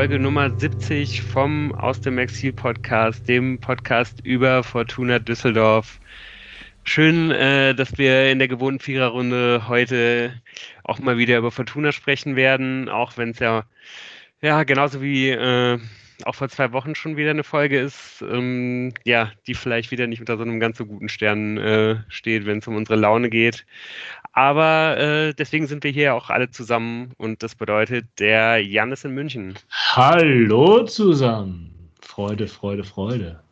Folge Nummer 70 vom Aus dem Exil Podcast, dem Podcast über Fortuna Düsseldorf. Schön, äh, dass wir in der gewohnten Viererrunde heute auch mal wieder über Fortuna sprechen werden, auch wenn es ja, ja, genauso wie äh, auch vor zwei Wochen schon wieder eine Folge ist, ähm, ja, die vielleicht wieder nicht unter so einem ganz so guten Stern äh, steht, wenn es um unsere Laune geht. Aber äh, deswegen sind wir hier auch alle zusammen und das bedeutet, der Jan ist in München. Hallo zusammen. Freude, Freude, Freude.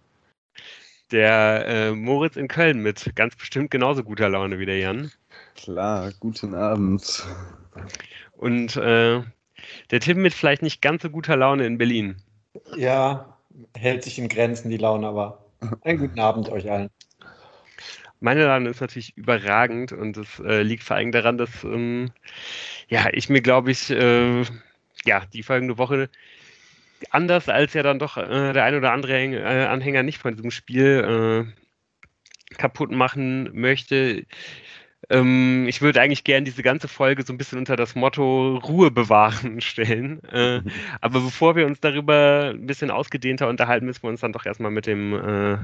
Der äh, Moritz in Köln mit ganz bestimmt genauso guter Laune wie der Jan. Klar, guten Abend. Und äh, der Tim mit vielleicht nicht ganz so guter Laune in Berlin. Ja, hält sich in Grenzen die Laune, aber einen guten Abend euch allen. Meine Laune ist natürlich überragend und es äh, liegt vor allem daran, dass ähm, ja, ich mir, glaube ich, äh, ja, die folgende Woche anders als ja dann doch äh, der ein oder andere äh, Anhänger nicht von diesem Spiel äh, kaputt machen möchte. Ähm, ich würde eigentlich gerne diese ganze Folge so ein bisschen unter das Motto Ruhe bewahren stellen. Äh, mhm. aber bevor wir uns darüber ein bisschen ausgedehnter unterhalten, müssen wir uns dann doch erstmal mit dem äh,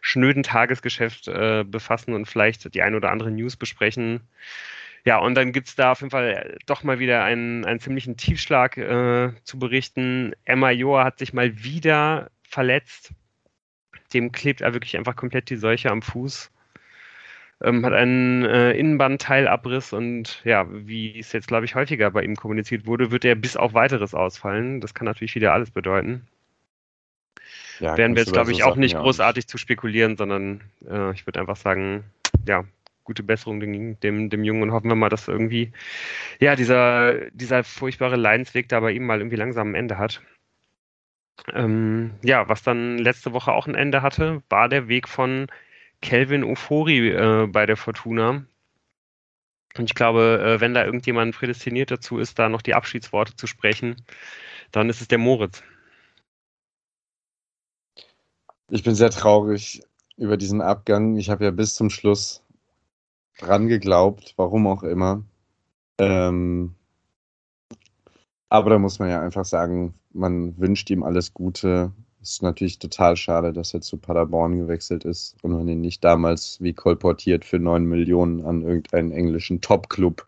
schnöden Tagesgeschäft äh, befassen und vielleicht die ein oder andere News besprechen. Ja, und dann gibt es da auf jeden Fall doch mal wieder einen, einen ziemlichen Tiefschlag äh, zu berichten. Emma Joa hat sich mal wieder verletzt. Dem klebt er wirklich einfach komplett die Seuche am Fuß ähm, hat einen äh, Innenbandteilabriss und ja, wie es jetzt, glaube ich, häufiger bei ihm kommuniziert wurde, wird er bis auf weiteres ausfallen. Das kann natürlich wieder alles bedeuten. Ja, Werden wir jetzt, glaube ich, so auch nicht großartig zu spekulieren, sondern äh, ich würde einfach sagen, ja, gute Besserung dem, dem, dem Jungen und hoffen wir mal, dass irgendwie, ja, dieser, dieser furchtbare Leidensweg da bei ihm mal irgendwie langsam ein Ende hat. Ähm, ja, was dann letzte Woche auch ein Ende hatte, war der Weg von Kelvin Ofori äh, bei der Fortuna. Und ich glaube, äh, wenn da irgendjemand prädestiniert dazu ist, da noch die Abschiedsworte zu sprechen, dann ist es der Moritz. Ich bin sehr traurig über diesen Abgang. Ich habe ja bis zum Schluss dran geglaubt, warum auch immer. Ähm, aber da muss man ja einfach sagen, man wünscht ihm alles Gute. Es ist natürlich total schade, dass er zu Paderborn gewechselt ist und man ihn nicht damals wie kolportiert für 9 Millionen an irgendeinen englischen Top-Club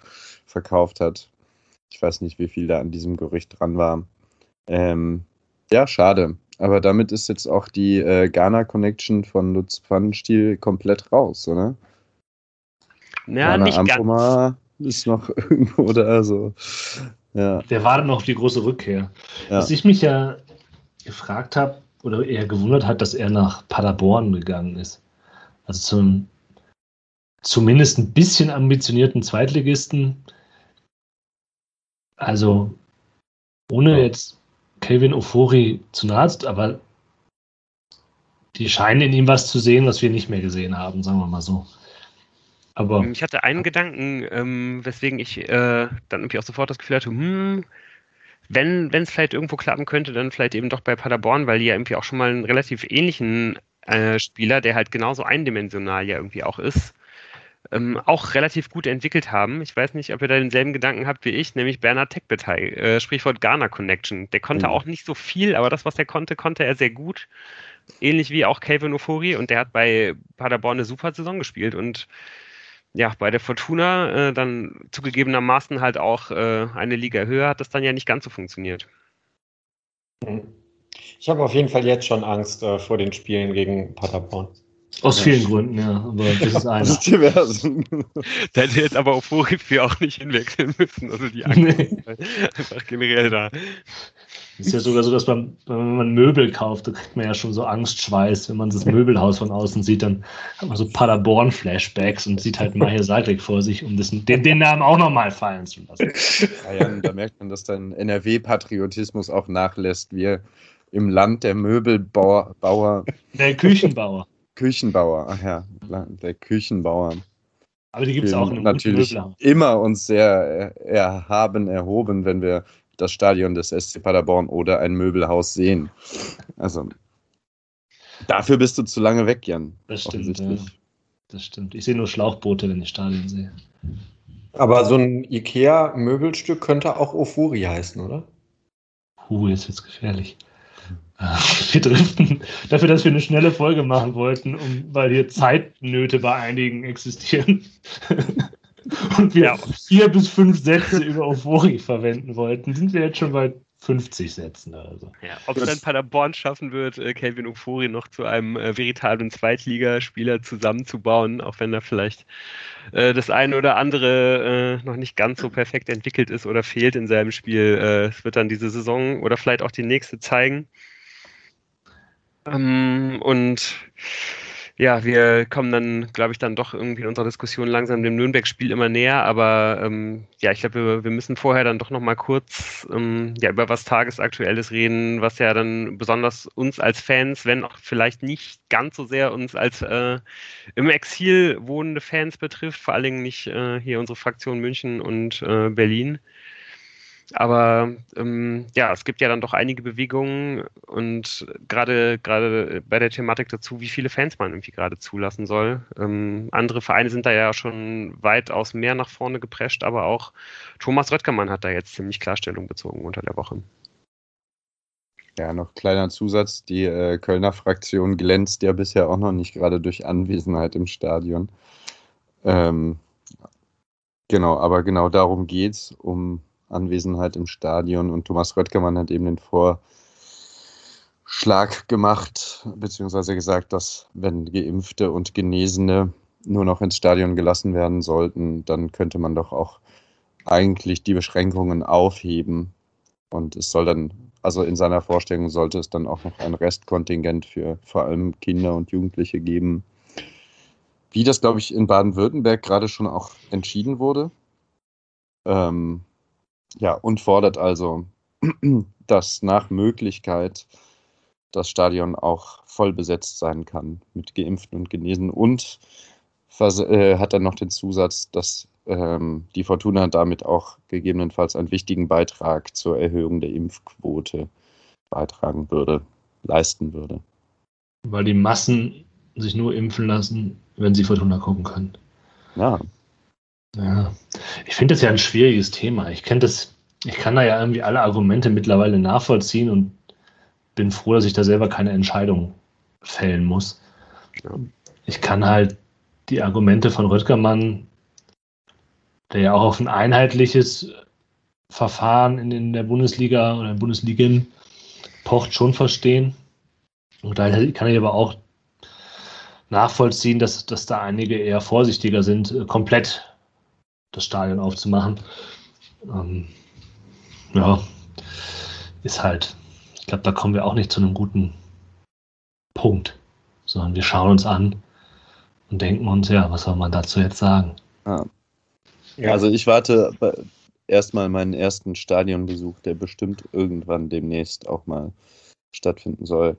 verkauft hat. Ich weiß nicht, wie viel da an diesem Gerücht dran war. Ähm, ja, schade. Aber damit ist jetzt auch die äh, Ghana-Connection von Lutz Pfannenstiel komplett raus, oder? Ja, Ghana nicht Ampoma ganz. ist noch irgendwo da so. Ja. Der war dann noch die große Rückkehr. Ja. Was ich mich ja gefragt habe oder eher gewundert hat, dass er nach Paderborn gegangen ist. Also zum zumindest ein bisschen ambitionierten Zweitligisten. Also ohne jetzt Kelvin Ofori zu nahe, aber die scheinen in ihm was zu sehen, was wir nicht mehr gesehen haben, sagen wir mal so. Aber ich hatte einen Gedanken, ähm, weswegen ich äh, dann irgendwie auch sofort das Gefühl hatte, hm, wenn es vielleicht irgendwo klappen könnte, dann vielleicht eben doch bei Paderborn, weil die ja irgendwie auch schon mal einen relativ ähnlichen äh, Spieler, der halt genauso eindimensional ja irgendwie auch ist, ähm, auch relativ gut entwickelt haben. Ich weiß nicht, ob ihr da denselben Gedanken habt wie ich, nämlich Bernhard Techbetei, äh, Sprichwort Ghana Connection. Der konnte mhm. auch nicht so viel, aber das, was er konnte, konnte er sehr gut. Ähnlich wie auch Calvin Ofori und der hat bei Paderborn eine super Saison gespielt und ja, bei der Fortuna äh, dann zugegebenermaßen halt auch äh, eine Liga höher hat das dann ja nicht ganz so funktioniert. Mhm. Ich habe auf jeden Fall jetzt schon Angst äh, vor den Spielen gegen Paderborn. Aus ja. vielen Gründen, ja. Aber das ist einer. diversen. da hätte jetzt aber auf für auch nicht hinwechseln müssen. Also die Angst nee. einfach generell da. Ist ja sogar so, dass man, wenn man Möbel kauft, da kriegt man ja schon so Angstschweiß. Wenn man das Möbelhaus von außen sieht, dann hat man so Paderborn-Flashbacks und sieht halt Maher Seidrich vor sich, um das, den, den Namen auch nochmal fallen zu lassen. Ja, ja, da merkt man, dass dein NRW-Patriotismus auch nachlässt. Wir im Land der Möbelbauer. Bauer, der Küchenbauer. Küchenbauer, ach ja, der Küchenbauer. Aber die gibt es auch in einem natürlich immer uns sehr erhaben, erhoben, wenn wir das Stadion des SC Paderborn oder ein Möbelhaus sehen. Also, dafür bist du zu lange weg, Jan. Das stimmt, ja. Das stimmt. Ich sehe nur Schlauchboote, wenn ich Stadion sehe. Aber so ein IKEA-Möbelstück könnte auch Ofuri heißen, oder? Huh, jetzt wird's gefährlich. Wir driften dafür, dass wir eine schnelle Folge machen wollten, um, weil hier Zeitnöte bei einigen existieren. Und wir ja. vier bis fünf Sätze über Euphorie verwenden wollten, sind wir jetzt schon bei 50 Sätzen oder so. Ja, ob es dann Paderborn schaffen wird, äh, Kelvin Ufori noch zu einem äh, veritablen Zweitligaspieler zusammenzubauen, auch wenn da vielleicht äh, das eine oder andere äh, noch nicht ganz so perfekt entwickelt ist oder fehlt in seinem Spiel. Äh, es wird dann diese Saison oder vielleicht auch die nächste zeigen. Ähm, und ja, wir kommen dann, glaube ich, dann doch irgendwie in unserer Diskussion langsam dem Nürnberg-Spiel immer näher. Aber ähm, ja, ich glaube, wir, wir, müssen vorher dann doch noch mal kurz ähm, ja, über was Tagesaktuelles reden, was ja dann besonders uns als Fans, wenn auch vielleicht nicht ganz so sehr uns als äh, im Exil wohnende Fans betrifft, vor allen Dingen nicht äh, hier unsere Fraktion München und äh, Berlin. Aber ähm, ja, es gibt ja dann doch einige Bewegungen und gerade gerade bei der Thematik dazu, wie viele Fans man irgendwie gerade zulassen soll. Ähm, andere Vereine sind da ja schon weitaus mehr nach vorne geprescht, aber auch Thomas Röttgermann hat da jetzt ziemlich Klarstellung bezogen unter der Woche. Ja, noch kleiner Zusatz, die äh, Kölner Fraktion glänzt ja bisher auch noch nicht gerade durch Anwesenheit im Stadion. Ähm, genau, aber genau darum geht es, um Anwesenheit im Stadion. Und Thomas Röttgermann hat eben den Vorschlag gemacht, beziehungsweise gesagt, dass wenn Geimpfte und Genesene nur noch ins Stadion gelassen werden sollten, dann könnte man doch auch eigentlich die Beschränkungen aufheben. Und es soll dann, also in seiner Vorstellung sollte es dann auch noch ein Restkontingent für vor allem Kinder und Jugendliche geben. Wie das, glaube ich, in Baden-Württemberg gerade schon auch entschieden wurde. Ähm, ja, und fordert also, dass nach Möglichkeit das Stadion auch voll besetzt sein kann mit Geimpften und Genesen und äh, hat dann noch den Zusatz, dass ähm, die Fortuna damit auch gegebenenfalls einen wichtigen Beitrag zur Erhöhung der Impfquote beitragen würde, leisten würde. Weil die Massen sich nur impfen lassen, wenn sie Fortuna gucken können. Ja, ja, ich finde das ja ein schwieriges Thema. Ich kenne das, ich kann da ja irgendwie alle Argumente mittlerweile nachvollziehen und bin froh, dass ich da selber keine Entscheidung fällen muss. Ich kann halt die Argumente von Röttgermann, der ja auch auf ein einheitliches Verfahren in, in der Bundesliga oder in Bundesligen pocht, schon verstehen. Und da kann ich aber auch nachvollziehen, dass, dass da einige eher vorsichtiger sind, äh, komplett das Stadion aufzumachen. Ähm, ja, ist halt, ich glaube, da kommen wir auch nicht zu einem guten Punkt, sondern wir schauen uns an und denken uns, ja, was soll man dazu jetzt sagen? Ah. Ja. Also ich warte erstmal meinen ersten Stadionbesuch, der bestimmt irgendwann demnächst auch mal stattfinden soll,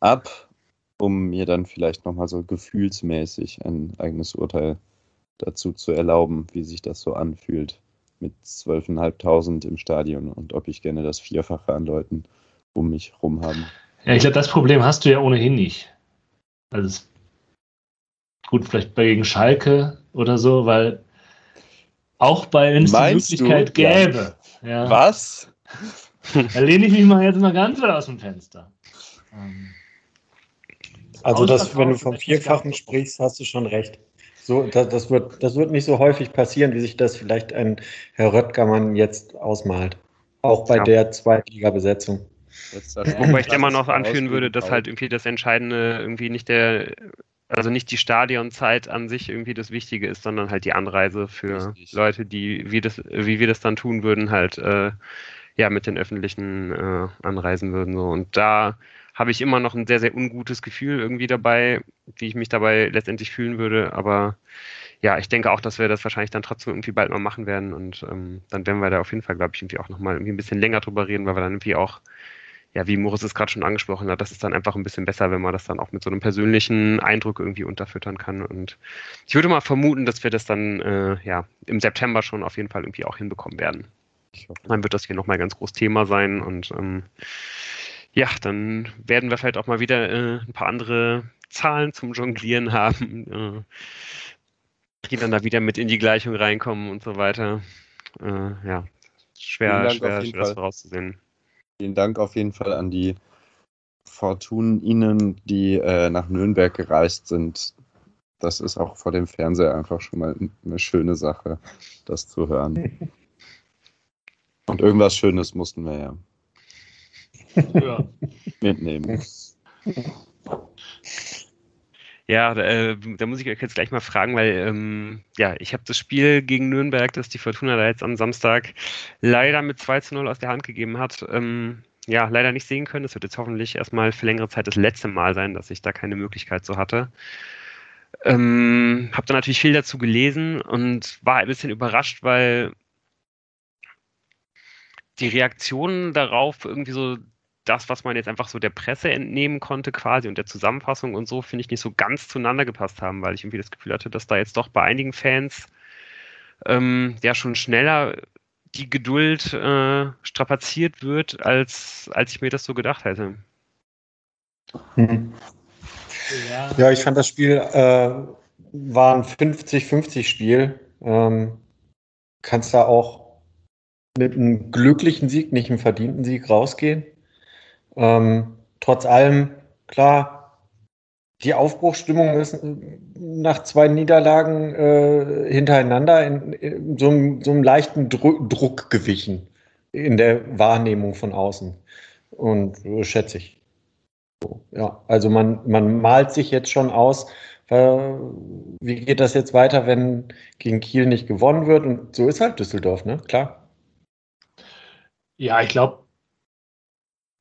ab, um mir dann vielleicht nochmal so gefühlsmäßig ein eigenes Urteil dazu zu erlauben, wie sich das so anfühlt mit 12.500 im Stadion und ob ich gerne das Vierfache an Leuten um mich herum haben. Ja, ich glaube, das Problem hast du ja ohnehin nicht. Also gut, vielleicht bei gegen Schalke oder so, weil auch bei wenn es die Möglichkeit du? gäbe. Ja. Was? Da lehne ich mich mal jetzt mal ganz weit aus dem Fenster. Also, das, wenn du vom Vierfachen sprichst, hast du schon recht. So, das, das, wird, das wird nicht so häufig passieren, wie sich das vielleicht ein Herr Röttgermann jetzt ausmalt. Auch bei ja. der Zweitliga-Besetzung. Wobei ich immer noch anführen würde, dass halt irgendwie das Entscheidende irgendwie nicht der, also nicht die Stadionzeit an sich irgendwie das Wichtige ist, sondern halt die Anreise für Richtig. Leute, die, wie das, wie wir das dann tun würden, halt äh, ja mit den öffentlichen äh, anreisen würden. So. Und da habe ich immer noch ein sehr, sehr ungutes Gefühl irgendwie dabei, wie ich mich dabei letztendlich fühlen würde. Aber ja, ich denke auch, dass wir das wahrscheinlich dann trotzdem irgendwie bald mal machen werden. Und ähm, dann werden wir da auf jeden Fall, glaube ich, irgendwie auch nochmal irgendwie ein bisschen länger drüber reden, weil wir dann irgendwie auch, ja, wie Moritz es gerade schon angesprochen hat, das ist dann einfach ein bisschen besser, wenn man das dann auch mit so einem persönlichen Eindruck irgendwie unterfüttern kann. Und ich würde mal vermuten, dass wir das dann äh, ja im September schon auf jeden Fall irgendwie auch hinbekommen werden. Dann wird das hier nochmal ganz groß Thema sein und ähm, ja, dann werden wir vielleicht auch mal wieder äh, ein paar andere Zahlen zum Jonglieren haben, äh, die dann da wieder mit in die Gleichung reinkommen und so weiter. Äh, ja, schwer, schwer, schwer das vorauszusehen. Vielen Dank auf jeden Fall an die Fortuninen, die äh, nach Nürnberg gereist sind. Das ist auch vor dem Fernseher einfach schon mal eine schöne Sache, das zu hören. Und irgendwas Schönes mussten wir ja, ja. mitnehmen. Ja, äh, da muss ich euch jetzt gleich mal fragen, weil ähm, ja, ich habe das Spiel gegen Nürnberg, das die Fortuna da jetzt am Samstag leider mit 2 zu 0 aus der Hand gegeben hat, ähm, ja, leider nicht sehen können. Es wird jetzt hoffentlich erstmal für längere Zeit das letzte Mal sein, dass ich da keine Möglichkeit so hatte. Ähm, habe da natürlich viel dazu gelesen und war ein bisschen überrascht, weil die Reaktionen darauf irgendwie so das, was man jetzt einfach so der Presse entnehmen konnte quasi und der Zusammenfassung und so, finde ich nicht so ganz zueinander gepasst haben, weil ich irgendwie das Gefühl hatte, dass da jetzt doch bei einigen Fans ähm, ja schon schneller die Geduld äh, strapaziert wird, als, als ich mir das so gedacht hätte. Mhm. Ja. ja, ich fand das Spiel äh, war ein 50-50 Spiel. Ähm, kannst da auch mit einem glücklichen Sieg, nicht einem verdienten Sieg rausgehen. Ähm, trotz allem, klar, die Aufbruchsstimmung ist nach zwei Niederlagen äh, hintereinander in, in so, einem, so, einem, leichten Dru Druck gewichen in der Wahrnehmung von außen. Und äh, schätze ich. So, ja, also man, man malt sich jetzt schon aus, äh, wie geht das jetzt weiter, wenn gegen Kiel nicht gewonnen wird? Und so ist halt Düsseldorf, ne? Klar. Ja, ich glaube,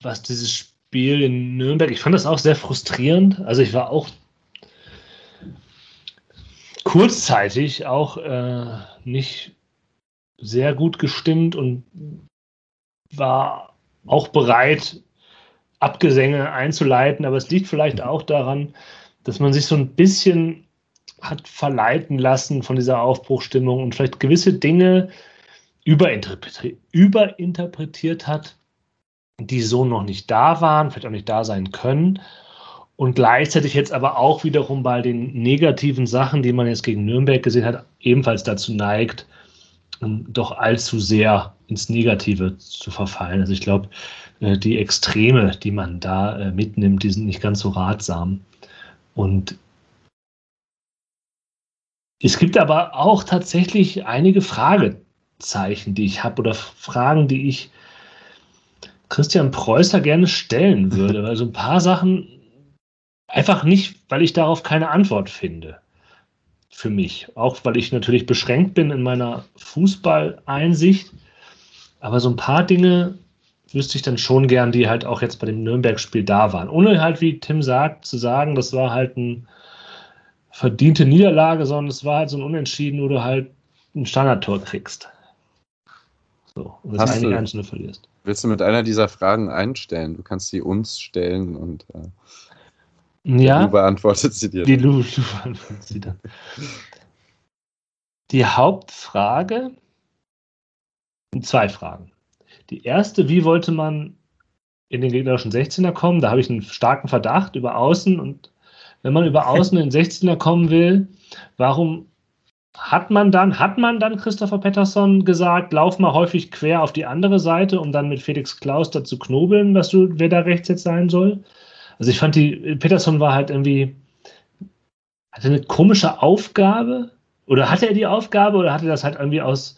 was dieses Spiel in Nürnberg, ich fand das auch sehr frustrierend. Also ich war auch kurzzeitig auch äh, nicht sehr gut gestimmt und war auch bereit, Abgesänge einzuleiten, aber es liegt vielleicht auch daran, dass man sich so ein bisschen hat verleiten lassen von dieser Aufbruchstimmung und vielleicht gewisse Dinge überinterpretiert, überinterpretiert hat, die so noch nicht da waren, vielleicht auch nicht da sein können. Und gleichzeitig jetzt aber auch wiederum bei den negativen Sachen, die man jetzt gegen Nürnberg gesehen hat, ebenfalls dazu neigt, um doch allzu sehr ins Negative zu verfallen. Also ich glaube, äh, die Extreme, die man da äh, mitnimmt, die sind nicht ganz so ratsam. Und es gibt aber auch tatsächlich einige Fragezeichen, die ich habe oder Fragen, die ich Christian Preußer gerne stellen würde. Also ein paar Sachen einfach nicht, weil ich darauf keine Antwort finde. Für mich. Auch weil ich natürlich beschränkt bin in meiner Fußballeinsicht. Aber so ein paar Dinge wüsste ich dann schon gern, die halt auch jetzt bei dem Nürnberg-Spiel da waren. Ohne halt, wie Tim sagt, zu sagen, das war halt eine verdiente Niederlage, sondern es war halt so ein Unentschieden, wo du halt ein Standardtor kriegst. So, und das einige einzelne verlierst. Willst du mit einer dieser Fragen einstellen? Du kannst sie uns stellen und äh, ja, Lu beantwortet sie dir. Die Lu, Lu beantwortet sie dann. Die Hauptfrage, zwei Fragen. Die erste, wie wollte man in den gegnerischen 16er kommen? Da habe ich einen starken Verdacht über Außen und wenn man über Außen in den 16er kommen will, warum hat man dann, hat man dann Christopher Pettersson gesagt, lauf mal häufig quer auf die andere Seite, um dann mit Felix Klaus da zu knobeln, was du, wer da rechts jetzt sein soll? Also ich fand die, Pettersson war halt irgendwie, hatte eine komische Aufgabe. Oder hatte er die Aufgabe oder hatte das halt irgendwie aus,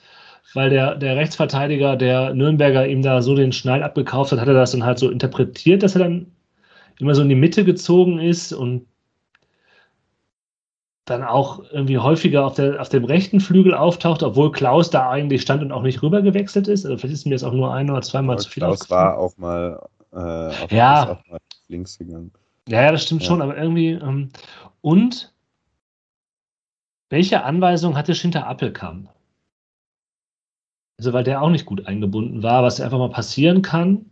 weil der, der Rechtsverteidiger, der Nürnberger ihm da so den Schneid abgekauft hat, hat er das dann halt so interpretiert, dass er dann immer so in die Mitte gezogen ist und dann auch irgendwie häufiger auf, der, auf dem rechten Flügel auftaucht, obwohl Klaus da eigentlich stand und auch nicht rüber gewechselt ist. Also vielleicht ist mir das auch nur ein oder zweimal zu viel Klaus war auch mal, äh, auf ja. auch mal links gegangen. Ja, ja, das stimmt ja. schon, aber irgendwie. Ähm, und welche Anweisung hatte Schinter Appelkamp? Also, weil der auch nicht gut eingebunden war, was einfach mal passieren kann.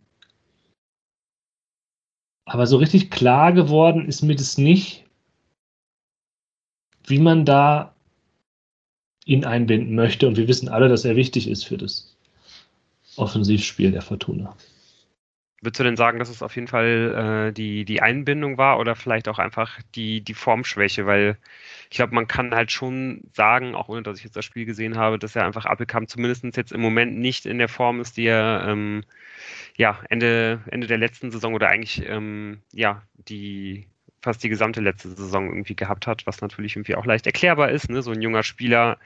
Aber so richtig klar geworden ist mir das nicht, wie man da ihn einbinden möchte. Und wir wissen alle, dass er wichtig ist für das Offensivspiel der Fortuna. Würdest du denn sagen, dass es auf jeden Fall äh, die, die Einbindung war oder vielleicht auch einfach die, die Formschwäche? Weil ich glaube, man kann halt schon sagen, auch ohne dass ich jetzt das Spiel gesehen habe, dass er einfach Appelkamp zumindest jetzt im Moment nicht in der Form ist, die er ähm, ja, Ende, Ende der letzten Saison oder eigentlich ähm, ja, die fast die gesamte letzte Saison irgendwie gehabt hat, was natürlich irgendwie auch leicht erklärbar ist. Ne? So ein junger Spieler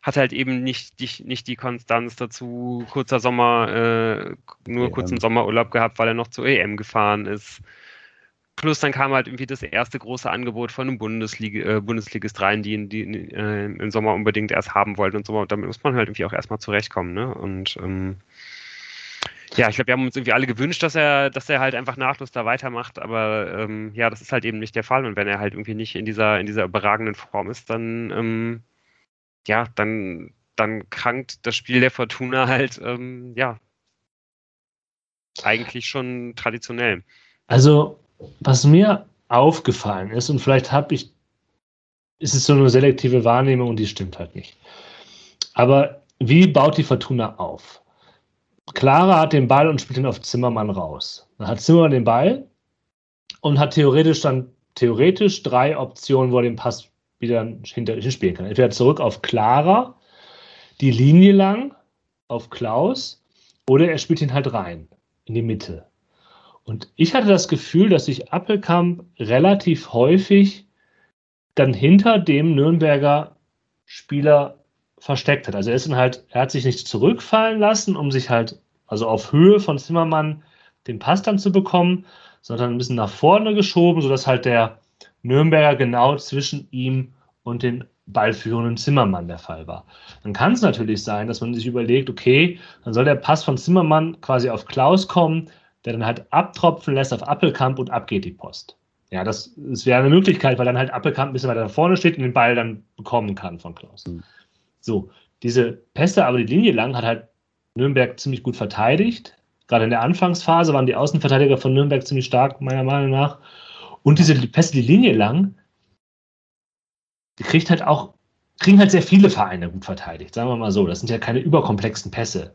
hat halt eben nicht, die, nicht die Konstanz dazu, kurzer Sommer, äh, nur EM. kurzen Sommerurlaub gehabt, weil er noch zur EM gefahren ist. Plus dann kam halt irgendwie das erste große Angebot von einem Bundesliga, äh, Bundesligist rein, die, die äh, im Sommer unbedingt erst haben wollten und so. Und damit muss man halt irgendwie auch erstmal zurechtkommen. Ne? Und ähm, ja, ich glaube, wir haben uns irgendwie alle gewünscht, dass er, dass er halt einfach nahtlos da weitermacht, aber ähm, ja, das ist halt eben nicht der Fall. Und wenn er halt irgendwie nicht in dieser, in dieser überragenden Form ist, dann ähm, ja, dann, dann krankt das Spiel der Fortuna halt, ähm, ja, eigentlich schon traditionell. Also, was mir aufgefallen ist, und vielleicht habe ich, ist es so eine selektive Wahrnehmung und die stimmt halt nicht. Aber wie baut die Fortuna auf? Clara hat den Ball und spielt ihn auf Zimmermann raus. Dann hat Zimmermann den Ball und hat theoretisch dann theoretisch drei Optionen, wo er den Pass wieder hinter spielen kann. Entweder zurück auf Clara, die Linie lang auf Klaus, oder er spielt ihn halt rein in die Mitte. Und ich hatte das Gefühl, dass sich Appelkamp relativ häufig dann hinter dem Nürnberger Spieler versteckt hat. Also er ist dann halt, er hat sich nicht zurückfallen lassen, um sich halt, also auf Höhe von Zimmermann den Pass dann zu bekommen, sondern ein bisschen nach vorne geschoben, sodass halt der Nürnberger genau zwischen ihm und den ballführenden Zimmermann der Fall war. Dann kann es natürlich sein, dass man sich überlegt, okay, dann soll der Pass von Zimmermann quasi auf Klaus kommen, der dann halt abtropfen lässt auf Appelkamp und abgeht die Post. Ja, das, das wäre eine Möglichkeit, weil dann halt Appelkamp ein bisschen weiter vorne steht und den Ball dann bekommen kann von Klaus. Mhm. So, diese Pässe, aber die Linie lang hat halt Nürnberg ziemlich gut verteidigt. Gerade in der Anfangsphase waren die Außenverteidiger von Nürnberg ziemlich stark, meiner Meinung nach. Und diese Pässe die Linie lang, die kriegt halt auch, kriegen halt sehr viele Vereine gut verteidigt, sagen wir mal so. Das sind ja keine überkomplexen Pässe,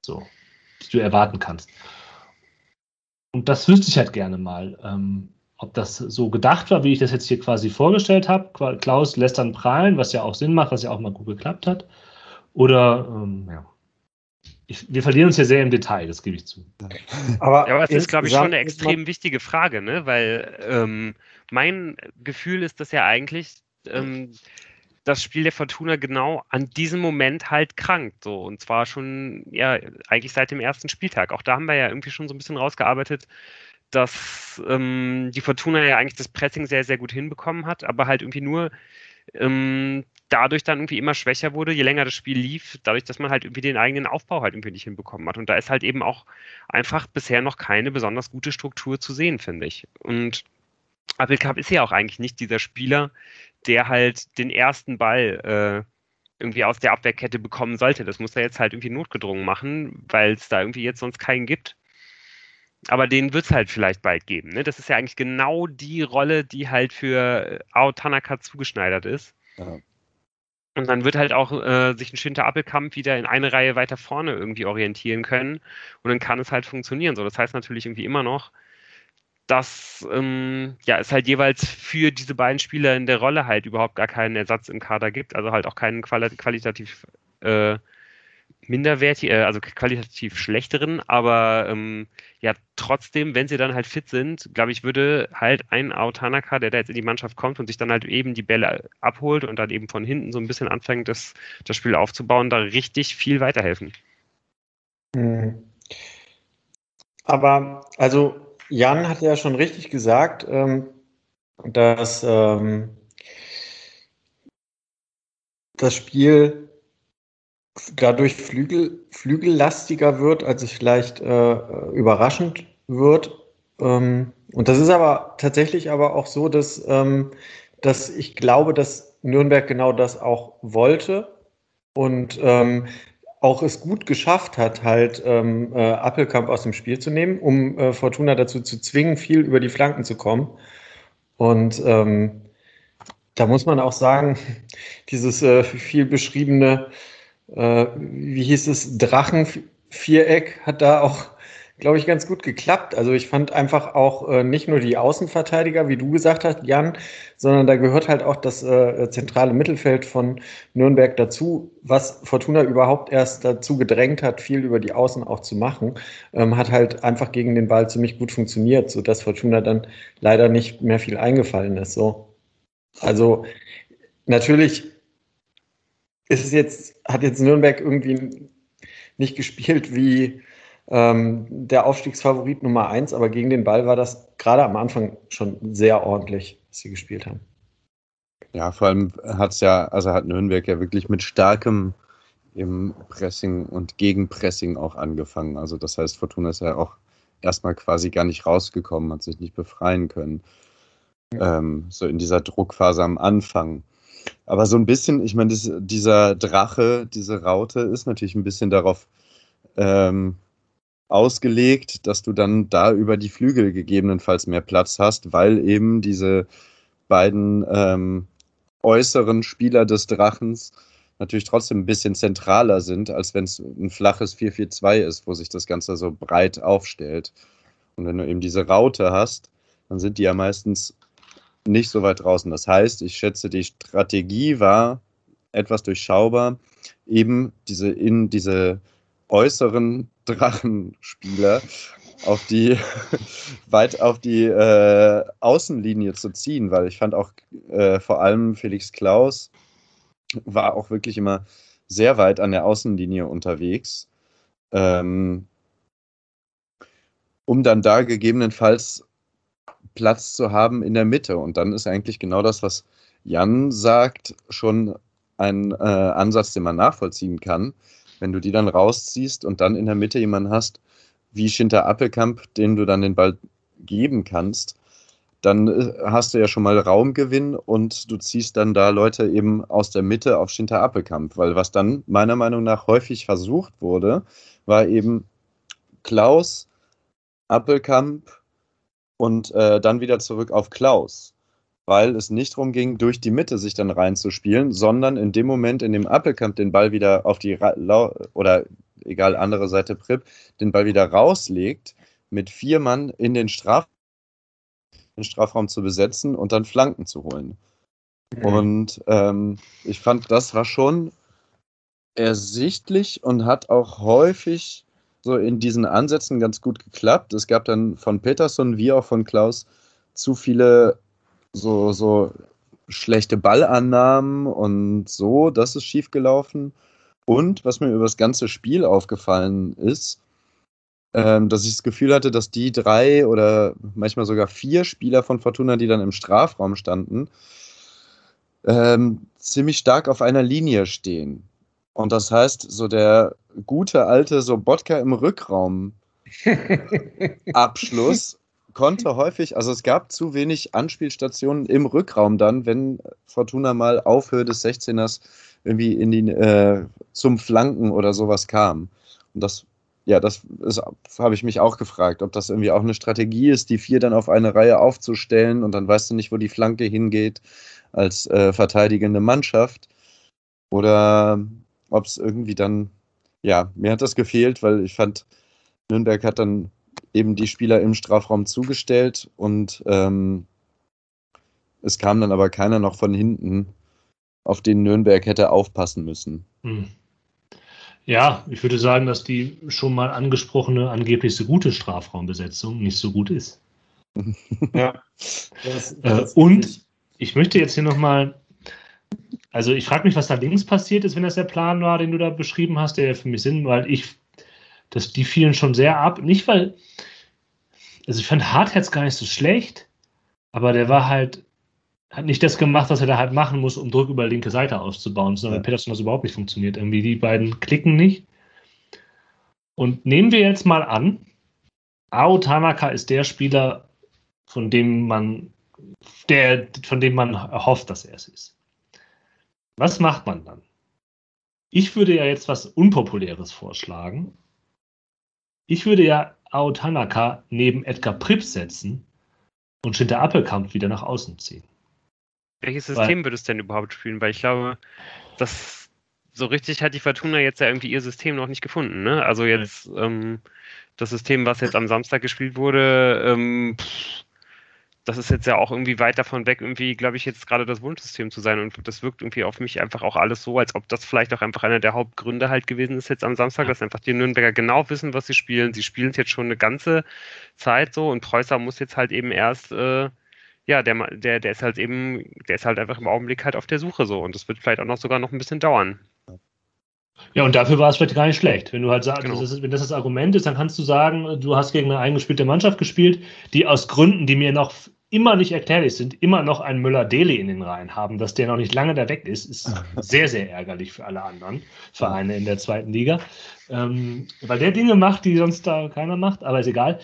so, die du erwarten kannst. Und das wüsste ich halt gerne mal, ähm, ob das so gedacht war, wie ich das jetzt hier quasi vorgestellt habe. Klaus lässt dann prallen, was ja auch Sinn macht, was ja auch mal gut geklappt hat. Oder, ähm, ja ich, wir verlieren uns ja sehr im Detail, das gebe ich zu. Aber, ja, aber es ist, glaube ich, schon eine extrem wichtige Frage, ne? weil ähm, mein Gefühl ist, dass ja eigentlich ähm, das Spiel der Fortuna genau an diesem Moment halt krankt. So. Und zwar schon, ja, eigentlich seit dem ersten Spieltag. Auch da haben wir ja irgendwie schon so ein bisschen rausgearbeitet, dass ähm, die Fortuna ja eigentlich das Pressing sehr, sehr gut hinbekommen hat, aber halt irgendwie nur ähm, dadurch dann irgendwie immer schwächer wurde, je länger das Spiel lief, dadurch, dass man halt irgendwie den eigenen Aufbau halt irgendwie nicht hinbekommen hat. Und da ist halt eben auch einfach bisher noch keine besonders gute Struktur zu sehen, finde ich. Und Abelkamp ist ja auch eigentlich nicht dieser Spieler, der halt den ersten Ball äh, irgendwie aus der Abwehrkette bekommen sollte. Das muss er jetzt halt irgendwie notgedrungen machen, weil es da irgendwie jetzt sonst keinen gibt. Aber den wird es halt vielleicht bald geben. Ne? Das ist ja eigentlich genau die Rolle, die halt für Ao Tanaka zugeschneidert ist. Ja. Und dann wird halt auch äh, sich ein Schinter Appelkamp wieder in eine Reihe weiter vorne irgendwie orientieren können. Und dann kann es halt funktionieren. So, das heißt natürlich irgendwie immer noch, dass ähm, ja, es halt jeweils für diese beiden Spieler in der Rolle halt überhaupt gar keinen Ersatz im Kader gibt. Also halt auch keinen quali qualitativ äh, minderwertig, äh, also qualitativ schlechteren, aber ähm, ja, trotzdem, wenn sie dann halt fit sind, glaube ich, würde halt ein Autanaka, der da jetzt in die Mannschaft kommt und sich dann halt eben die Bälle abholt und dann eben von hinten so ein bisschen anfängt, das, das Spiel aufzubauen, da richtig viel weiterhelfen. Mhm. Aber, also, Jan hat ja schon richtig gesagt, ähm, dass ähm, das Spiel dadurch Flügel, flügellastiger wird, als es vielleicht äh, überraschend wird. Ähm, und das ist aber tatsächlich aber auch so, dass, ähm, dass ich glaube, dass Nürnberg genau das auch wollte und ähm, auch es gut geschafft hat, halt ähm, äh, Appelkamp aus dem Spiel zu nehmen, um äh, Fortuna dazu zu zwingen, viel über die Flanken zu kommen. Und ähm, da muss man auch sagen, dieses äh, viel beschriebene äh, wie hieß es, Drachenviereck hat da auch glaube ich, ganz gut geklappt. Also ich fand einfach auch äh, nicht nur die Außenverteidiger, wie du gesagt hast, Jan, sondern da gehört halt auch das äh, zentrale Mittelfeld von Nürnberg dazu, was Fortuna überhaupt erst dazu gedrängt hat, viel über die Außen auch zu machen, ähm, hat halt einfach gegen den Ball ziemlich gut funktioniert, sodass Fortuna dann leider nicht mehr viel eingefallen ist. So. Also natürlich ist es jetzt, hat jetzt Nürnberg irgendwie nicht gespielt wie ähm, der Aufstiegsfavorit Nummer eins, aber gegen den Ball war das gerade am Anfang schon sehr ordentlich, was sie gespielt haben. Ja, vor allem hat es ja, also hat Nürnberg ja wirklich mit starkem im Pressing und Gegenpressing auch angefangen. Also das heißt, Fortuna ist ja auch erstmal quasi gar nicht rausgekommen, hat sich nicht befreien können. Ja. Ähm, so in dieser Druckphase am Anfang. Aber so ein bisschen, ich meine, dieser Drache, diese Raute ist natürlich ein bisschen darauf ähm, ausgelegt, dass du dann da über die Flügel gegebenenfalls mehr Platz hast, weil eben diese beiden ähm, äußeren Spieler des Drachens natürlich trotzdem ein bisschen zentraler sind, als wenn es ein flaches 4-4-2 ist, wo sich das Ganze so breit aufstellt. Und wenn du eben diese Raute hast, dann sind die ja meistens nicht so weit draußen. Das heißt, ich schätze, die Strategie war etwas durchschaubar, eben diese in diese äußeren Drachenspieler auf die weit auf die äh, Außenlinie zu ziehen, weil ich fand auch äh, vor allem Felix Klaus war auch wirklich immer sehr weit an der Außenlinie unterwegs, ähm, um dann da gegebenenfalls Platz zu haben in der Mitte. Und dann ist eigentlich genau das, was Jan sagt, schon ein äh, Ansatz, den man nachvollziehen kann. Wenn du die dann rausziehst und dann in der Mitte jemanden hast, wie Schinter Appelkamp, den du dann den Ball geben kannst, dann äh, hast du ja schon mal Raumgewinn und du ziehst dann da Leute eben aus der Mitte auf Schinter Appelkamp. Weil was dann meiner Meinung nach häufig versucht wurde, war eben Klaus, Appelkamp, und äh, dann wieder zurück auf Klaus, weil es nicht darum ging, durch die Mitte sich dann reinzuspielen, sondern in dem Moment, in dem Appelkamp den Ball wieder auf die Ra oder egal andere Seite Prip, den Ball wieder rauslegt, mit vier Mann in den, Straf den Strafraum zu besetzen und dann Flanken zu holen. Mhm. Und ähm, ich fand, das war schon ersichtlich und hat auch häufig so in diesen Ansätzen ganz gut geklappt. Es gab dann von Peterson wie auch von Klaus zu viele so, so schlechte Ballannahmen und so, das ist schiefgelaufen. Und was mir über das ganze Spiel aufgefallen ist, ähm, dass ich das Gefühl hatte, dass die drei oder manchmal sogar vier Spieler von Fortuna, die dann im Strafraum standen, ähm, ziemlich stark auf einer Linie stehen. Und das heißt, so der gute alte Sobotka im Rückraum Abschluss konnte häufig, also es gab zu wenig Anspielstationen im Rückraum dann, wenn Fortuna mal auf Höhe des 16ers irgendwie in die, äh, zum Flanken oder sowas kam. Und das, ja, das habe ich mich auch gefragt, ob das irgendwie auch eine Strategie ist, die vier dann auf eine Reihe aufzustellen und dann weißt du nicht, wo die Flanke hingeht als äh, verteidigende Mannschaft. Oder ob es irgendwie dann, ja, mir hat das gefehlt, weil ich fand, Nürnberg hat dann eben die Spieler im Strafraum zugestellt und ähm, es kam dann aber keiner noch von hinten, auf den Nürnberg hätte aufpassen müssen. Hm. Ja, ich würde sagen, dass die schon mal angesprochene angeblich so gute Strafraumbesetzung nicht so gut ist. ja. Das, das äh, und ich möchte jetzt hier nochmal also ich frage mich, was da links passiert ist, wenn das der Plan war, den du da beschrieben hast, der für mich Sinn, weil ich, dass die fielen schon sehr ab. Nicht weil, also ich fand Hartherz gar nicht so schlecht, aber der war halt, hat nicht das gemacht, was er da halt machen muss, um Druck über die linke Seite auszubauen, sondern ja. Peterson das überhaupt nicht funktioniert. Irgendwie die beiden klicken nicht. Und nehmen wir jetzt mal an, Ao Tanaka ist der Spieler, von dem man, der, von dem man hofft, dass er es ist. Was macht man dann? Ich würde ja jetzt was Unpopuläres vorschlagen. Ich würde ja Ao Tanaka neben Edgar Pripp setzen und Schinter Appelkamp wieder nach außen ziehen. Welches System Weil, würdest du denn überhaupt spielen? Weil ich glaube, das so richtig hat die Fortuna jetzt ja irgendwie ihr System noch nicht gefunden. Ne? Also jetzt ähm, das System, was jetzt am Samstag gespielt wurde, ähm, pff, das ist jetzt ja auch irgendwie weit davon weg, irgendwie, glaube ich, jetzt gerade das Wunschsystem zu sein. Und das wirkt irgendwie auf mich einfach auch alles so, als ob das vielleicht auch einfach einer der Hauptgründe halt gewesen ist jetzt am Samstag, dass einfach die Nürnberger genau wissen, was sie spielen. Sie spielen es jetzt schon eine ganze Zeit so und Preußer muss jetzt halt eben erst, äh, ja, der, der, der ist halt eben, der ist halt einfach im Augenblick halt auf der Suche so. Und das wird vielleicht auch noch sogar noch ein bisschen dauern. Ja, und dafür war es vielleicht gar nicht schlecht. Wenn du halt sagst, genau. das ist, wenn das das Argument ist, dann kannst du sagen, du hast gegen eine eingespielte Mannschaft gespielt, die aus Gründen, die mir noch immer nicht erklärlich sind, immer noch einen Müller-Deli in den Reihen haben. Dass der noch nicht lange da weg ist, ist sehr, sehr ärgerlich für alle anderen Vereine in der zweiten Liga. Ähm, weil der Dinge macht, die sonst da keiner macht, aber ist egal.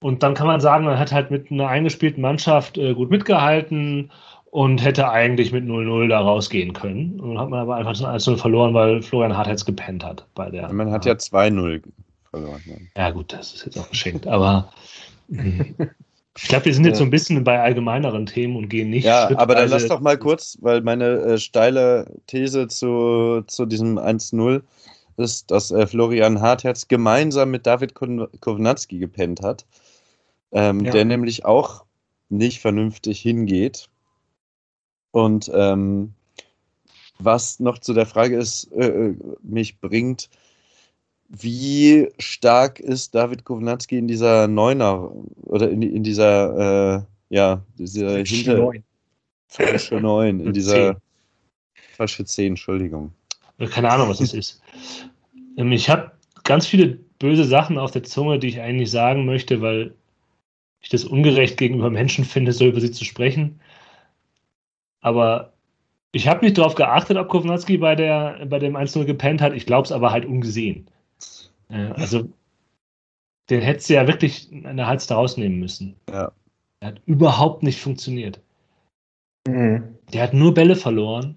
Und dann kann man sagen, man hat halt mit einer eingespielten Mannschaft äh, gut mitgehalten und hätte eigentlich mit 0-0 da rausgehen können. Und dann hat man aber einfach 1-0 verloren, weil Florian Harthetz gepennt hat bei der. Man hat ja 2-0 verloren. Ja, gut, das ist jetzt auch geschenkt, aber ich glaube, wir sind jetzt so ein bisschen bei allgemeineren Themen und gehen nicht. Ja, aber dann lass doch mal kurz, weil meine äh, steile These zu, zu diesem 1-0 ist, dass äh, Florian Hartherz gemeinsam mit David Kownatski gepennt hat, ähm, ja. der nämlich auch nicht vernünftig hingeht und ähm, was noch zu der Frage ist, äh, äh, mich bringt, wie stark ist David Kovnatski in dieser Neuner oder in, in dieser, äh, ja, dieser hinter. Falsche Neun, in dieser. Falsche Zehn, Entschuldigung. Keine Ahnung, was das ist. Ähm, ich habe ganz viele böse Sachen auf der Zunge, die ich eigentlich sagen möchte, weil ich das ungerecht gegenüber Menschen finde, so über sie zu sprechen. Aber ich habe nicht darauf geachtet, ob Kovnatski bei, bei dem 1-0 gepennt hat. Ich glaube es aber halt ungesehen. Also, den hättest du ja wirklich an der Hals da rausnehmen müssen. Ja. Der hat überhaupt nicht funktioniert. Mhm. Der hat nur Bälle verloren,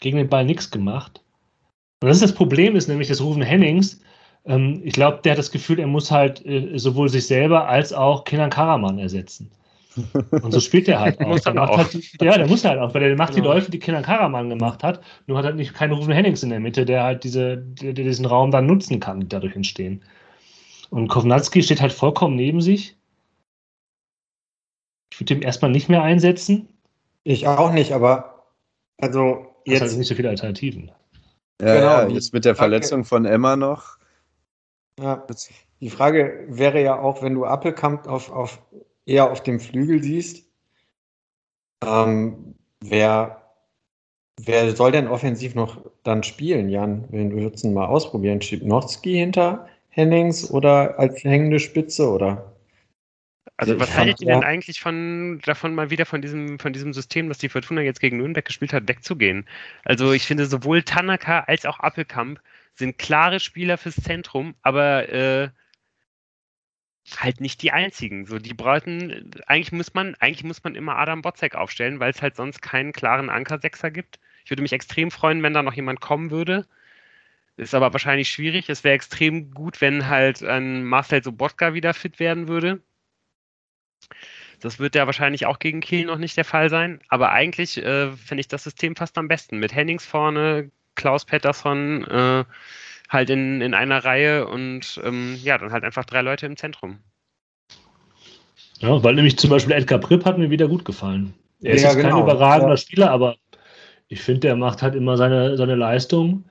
gegen den Ball nichts gemacht. Und das ist das Problem, ist nämlich das Rufen Hennings. Ähm, ich glaube, der hat das Gefühl, er muss halt äh, sowohl sich selber als auch Kenan Karaman ersetzen. Und so spielt er halt auch. muss auch. Halt, ja, der muss halt auch, weil der macht ja. die Läufe, die Kenan Karaman gemacht hat, nur hat halt nicht keinen Rufen Hennings in der Mitte, der halt diese, der, der diesen Raum dann nutzen kann, die dadurch entstehen. Und Kovnatski steht halt vollkommen neben sich. Ich würde ihn erstmal nicht mehr einsetzen. Ich auch nicht, aber also jetzt. Das halt nicht so viele Alternativen. Ja, genau, ja, jetzt mit der Verletzung von Emma noch. Ja, die Frage wäre ja auch, wenn du Appelkamp auf, auf eher auf dem Flügel siehst, ähm, wer, wer soll denn offensiv noch dann spielen, Jan? Wenn wir würden mal ausprobieren, Schipnowski hinter Hennings oder als hängende Spitze oder? Also, was haltet ihr denn eigentlich von, davon, mal wieder von diesem, von diesem System, das die Fortuna jetzt gegen Nürnberg gespielt hat, wegzugehen? Also, ich finde, sowohl Tanaka als auch Appelkamp sind klare Spieler fürs Zentrum, aber äh, halt nicht die einzigen. So, die brauchen, eigentlich muss man, eigentlich muss man immer Adam Botzek aufstellen, weil es halt sonst keinen klaren Anker-Sechser gibt. Ich würde mich extrem freuen, wenn da noch jemand kommen würde. Ist aber wahrscheinlich schwierig. Es wäre extrem gut, wenn halt ein Marcel Sobotka wieder fit werden würde. Das wird ja wahrscheinlich auch gegen Kiel noch nicht der Fall sein. Aber eigentlich äh, finde ich das System fast am besten. Mit Hennings vorne, Klaus Pettersson, äh, halt in, in einer Reihe und ähm, ja, dann halt einfach drei Leute im Zentrum. Ja, weil nämlich zum Beispiel Edgar Pripp hat mir wieder gut gefallen. Er ist ja, jetzt genau. kein überragender ja. Spieler, aber ich finde, er macht halt immer seine, seine Leistung,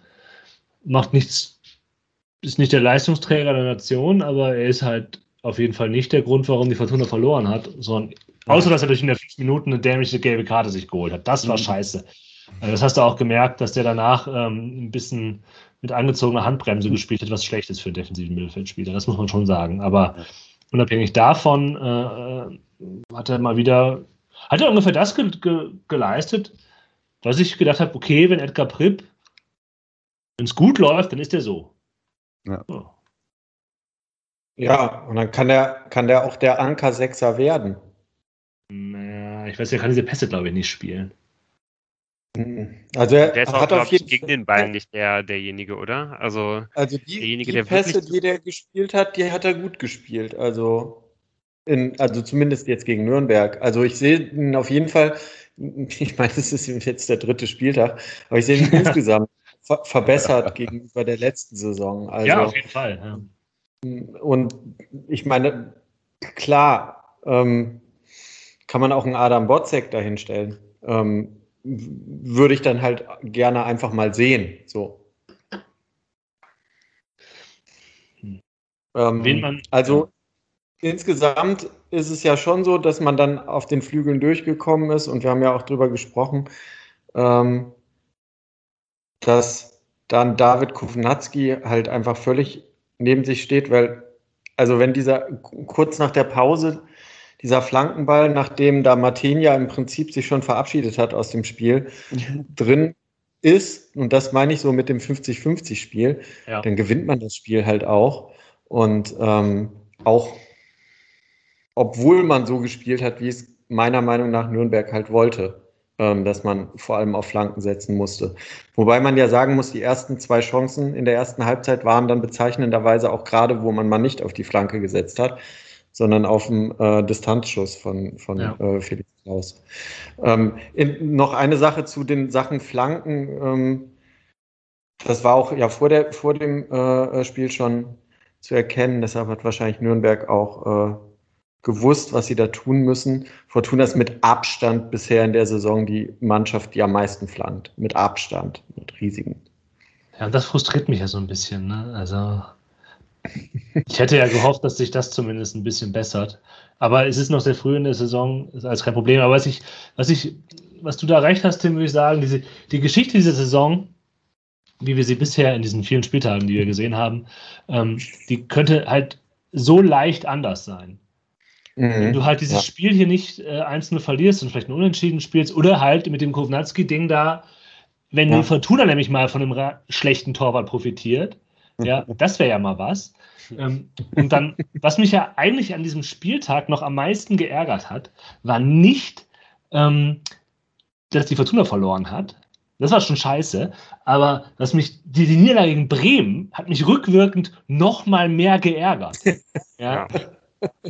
macht nichts, ist nicht der Leistungsträger der Nation, aber er ist halt auf jeden Fall nicht der Grund, warum die Fortuna verloren hat, sondern außer dass er durch in der fünf Minuten eine dämliche gelbe Karte sich geholt hat. Das war mhm. scheiße. Also das hast du auch gemerkt, dass der danach ähm, ein bisschen mit angezogener Handbremse gespielt hat, was schlecht ist für einen defensiven Mittelfeldspieler. Das muss man schon sagen. Aber unabhängig davon äh, äh, hat er mal wieder, hat er ungefähr das ge ge geleistet, was ich gedacht habe, okay, wenn Edgar Pripp, wenn es gut läuft, dann ist er so. Ja. So. Ja, und dann kann der, kann der auch der Anker-Sechser werden. Naja, ich weiß, er kann diese Pässe, glaube ich, nicht spielen. Also er der ist hat auch, auf jeden gegen den Ball nicht der, derjenige, oder? Also, also die, derjenige, die der Pässe, die der gespielt hat, die hat er gut gespielt. Also, in, also zumindest jetzt gegen Nürnberg. Also ich sehe auf jeden Fall, ich meine, das ist jetzt der dritte Spieltag, aber ich sehe ihn insgesamt ver verbessert gegenüber der letzten Saison. Also, ja, auf jeden Fall. Ja. Und ich meine, klar, ähm, kann man auch einen Adam Botzek dahinstellen. Ähm, würde ich dann halt gerne einfach mal sehen. So. Hm. Ähm, also insgesamt ist es ja schon so, dass man dann auf den Flügeln durchgekommen ist und wir haben ja auch drüber gesprochen, ähm, dass dann David Kovnatski halt einfach völlig neben sich steht, weil, also wenn dieser kurz nach der Pause dieser Flankenball, nachdem da Martinia im Prinzip sich schon verabschiedet hat aus dem Spiel, drin ist, und das meine ich so mit dem 50-50-Spiel, ja. dann gewinnt man das Spiel halt auch. Und ähm, auch obwohl man so gespielt hat, wie es meiner Meinung nach Nürnberg halt wollte, ähm, dass man vor allem auf Flanken setzen musste. Wobei man ja sagen muss, die ersten zwei Chancen in der ersten Halbzeit waren dann bezeichnenderweise auch gerade, wo man mal nicht auf die Flanke gesetzt hat, sondern auf dem äh, Distanzschuss von, von ja. äh, Felix Klaus. Ähm, in, noch eine Sache zu den Sachen Flanken. Ähm, das war auch ja vor, der, vor dem äh, Spiel schon zu erkennen. Deshalb hat wahrscheinlich Nürnberg auch äh, gewusst, was sie da tun müssen. Fortuna ist mit Abstand bisher in der Saison die Mannschaft, die am meisten flankt. Mit Abstand, mit riesigen. Ja, das frustriert mich ja so ein bisschen. Ne? Also, ich hätte ja gehofft, dass sich das zumindest ein bisschen bessert. Aber es ist noch sehr früh in der Saison, ist alles kein Problem. Aber was ich, was ich, was du da recht hast, Tim, würde ich sagen, diese, die Geschichte dieser Saison, wie wir sie bisher in diesen vielen Spieltagen, die wir gesehen haben, ähm, die könnte halt so leicht anders sein. Mhm. Wenn du halt dieses ja. Spiel hier nicht äh, einzeln verlierst und vielleicht ein Unentschieden spielst oder halt mit dem Kovnatski-Ding da, wenn ja. Fortuna nämlich mal von einem schlechten Torwart profitiert, ja, das wäre ja mal was. Ähm, und dann, was mich ja eigentlich an diesem Spieltag noch am meisten geärgert hat, war nicht, ähm, dass die Fortuna verloren hat. Das war schon scheiße. Aber dass mich die, die Niederlage gegen Bremen hat mich rückwirkend noch mal mehr geärgert. ja. ja.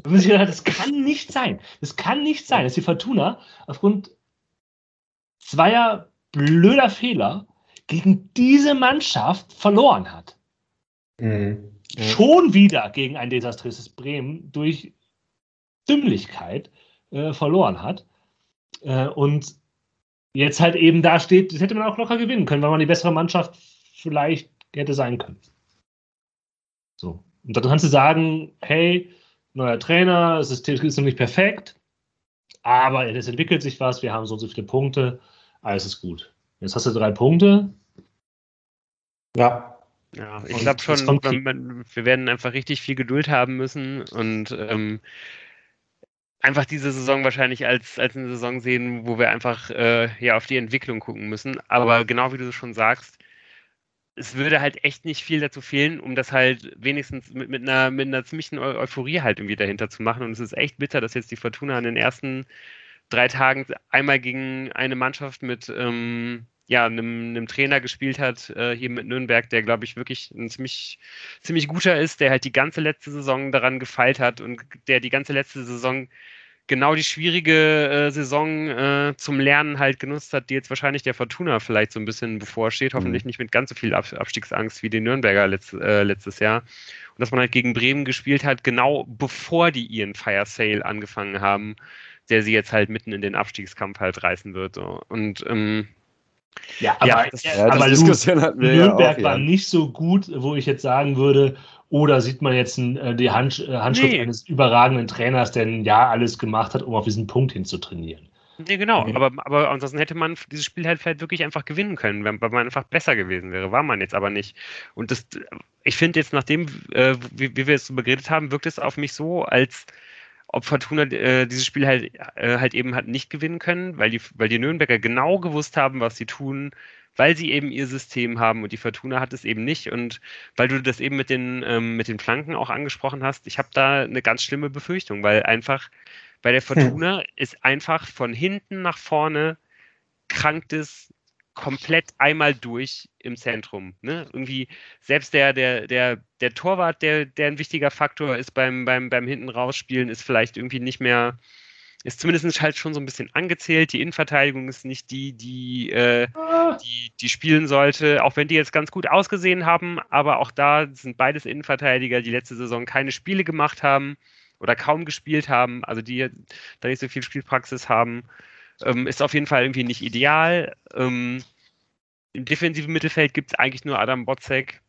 Und gedacht, das kann nicht sein. Das kann nicht sein, dass die Fortuna aufgrund zweier blöder Fehler gegen diese Mannschaft verloren hat. Mhm. Schon wieder gegen ein desaströses Bremen durch Dümmlichkeit äh, verloren hat. Äh, und jetzt halt eben da steht, das hätte man auch locker gewinnen können, weil man die bessere Mannschaft vielleicht hätte sein können. So. Und dann kannst du sagen, hey, neuer Trainer, das System ist noch nicht perfekt, aber es entwickelt sich was, wir haben so und so viele Punkte, alles ist gut. Jetzt hast du drei Punkte. Ja. Ja, ich glaube schon, man, wir werden einfach richtig viel Geduld haben müssen und ähm, einfach diese Saison wahrscheinlich als, als eine Saison sehen, wo wir einfach äh, ja auf die Entwicklung gucken müssen. Aber genau wie du schon sagst, es würde halt echt nicht viel dazu fehlen, um das halt wenigstens mit, mit, einer, mit einer ziemlichen Euphorie halt irgendwie dahinter zu machen. Und es ist echt bitter, dass jetzt die Fortuna in den ersten drei Tagen einmal gegen eine Mannschaft mit ähm, ja, einem, einem, Trainer gespielt hat, äh, hier mit Nürnberg, der, glaube ich, wirklich ein ziemlich, ziemlich guter ist, der halt die ganze letzte Saison daran gefeilt hat und der die ganze letzte Saison genau die schwierige äh, Saison äh, zum Lernen halt genutzt hat, die jetzt wahrscheinlich der Fortuna vielleicht so ein bisschen bevorsteht. Hoffentlich mhm. nicht mit ganz so viel Ab Abstiegsangst wie die Nürnberger letzt, äh, letztes Jahr. Und dass man halt gegen Bremen gespielt hat, genau bevor die ihren Fire Sale angefangen haben, der sie jetzt halt mitten in den Abstiegskampf halt reißen wird. So. Und ähm, ja, aber, ja, das, ja, aber Nürnberg ja auch, war nicht so gut, wo ich jetzt sagen würde, oder sieht man jetzt ein, äh, die Hand, äh, Handschrift nee. eines überragenden Trainers, der ein Jahr alles gemacht hat, um auf diesen Punkt hinzutrainieren? Nee, genau. Mhm. Aber, aber ansonsten hätte man dieses Spiel halt vielleicht wirklich einfach gewinnen können, wenn, weil man einfach besser gewesen wäre. War man jetzt aber nicht. Und das, ich finde jetzt, nachdem, äh, wie, wie, wir es so begredet haben, wirkt es auf mich so, als ob Fortuna äh, dieses Spiel halt, äh, halt eben hat nicht gewinnen können, weil die, weil die Nürnberger genau gewusst haben, was sie tun, weil sie eben ihr System haben und die Fortuna hat es eben nicht. Und weil du das eben mit den, ähm, mit den Flanken auch angesprochen hast, ich habe da eine ganz schlimme Befürchtung, weil einfach bei der Fortuna hm. ist einfach von hinten nach vorne krankt es komplett einmal durch im Zentrum. Ne? Irgendwie, selbst der, der, der, der Torwart, der, der ein wichtiger Faktor ist beim, beim, beim Hinten rausspielen, ist vielleicht irgendwie nicht mehr ist zumindest halt schon so ein bisschen angezählt. Die Innenverteidigung ist nicht die, die, äh, ah. die, die spielen sollte, auch wenn die jetzt ganz gut ausgesehen haben, aber auch da sind beides Innenverteidiger, die letzte Saison keine Spiele gemacht haben oder kaum gespielt haben, also die da nicht so viel Spielpraxis haben. Ähm, ist auf jeden Fall irgendwie nicht ideal. Ähm, Im defensiven Mittelfeld gibt es eigentlich nur Adam Botzek,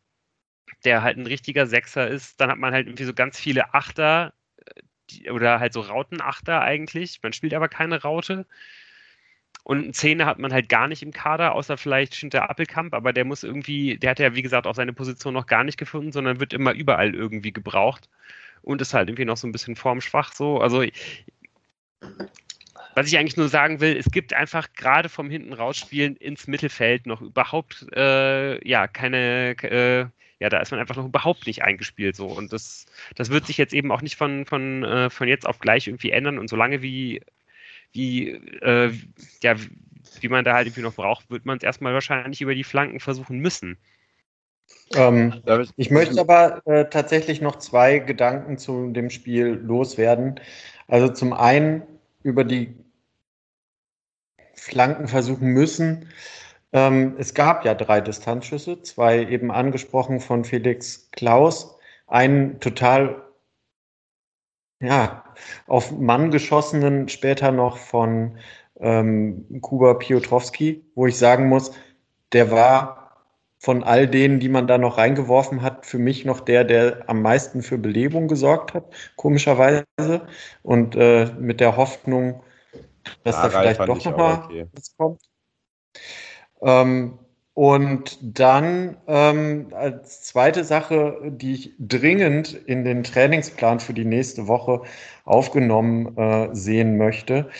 der halt ein richtiger Sechser ist. Dann hat man halt irgendwie so ganz viele Achter, die, oder halt so Rautenachter eigentlich. Man spielt aber keine Raute. Und einen Zehner hat man halt gar nicht im Kader, außer vielleicht Schinter Appelkamp, aber der muss irgendwie, der hat ja wie gesagt auch seine Position noch gar nicht gefunden, sondern wird immer überall irgendwie gebraucht und ist halt irgendwie noch so ein bisschen formschwach so. Also was ich eigentlich nur sagen will, es gibt einfach gerade vom hinten rausspielen ins Mittelfeld noch überhaupt äh, ja keine äh, ja, da ist man einfach noch überhaupt nicht eingespielt so. Und das, das wird sich jetzt eben auch nicht von, von, äh, von jetzt auf gleich irgendwie ändern. Und solange wie, wie, äh, ja, wie man da halt irgendwie noch braucht, wird man es erstmal wahrscheinlich über die Flanken versuchen müssen. Ähm, ich möchte aber äh, tatsächlich noch zwei Gedanken zu dem Spiel loswerden. Also zum einen über die Flanken versuchen müssen. Ähm, es gab ja drei Distanzschüsse, zwei eben angesprochen von Felix Klaus, einen total ja, auf Mann geschossenen, später noch von ähm, Kuba Piotrowski, wo ich sagen muss, der war von all denen, die man da noch reingeworfen hat, für mich noch der, der am meisten für Belebung gesorgt hat, komischerweise. Und äh, mit der Hoffnung, dass ja, da vielleicht doch nochmal okay. was kommt. Ähm, und dann ähm, als zweite Sache, die ich dringend in den Trainingsplan für die nächste Woche aufgenommen äh, sehen möchte,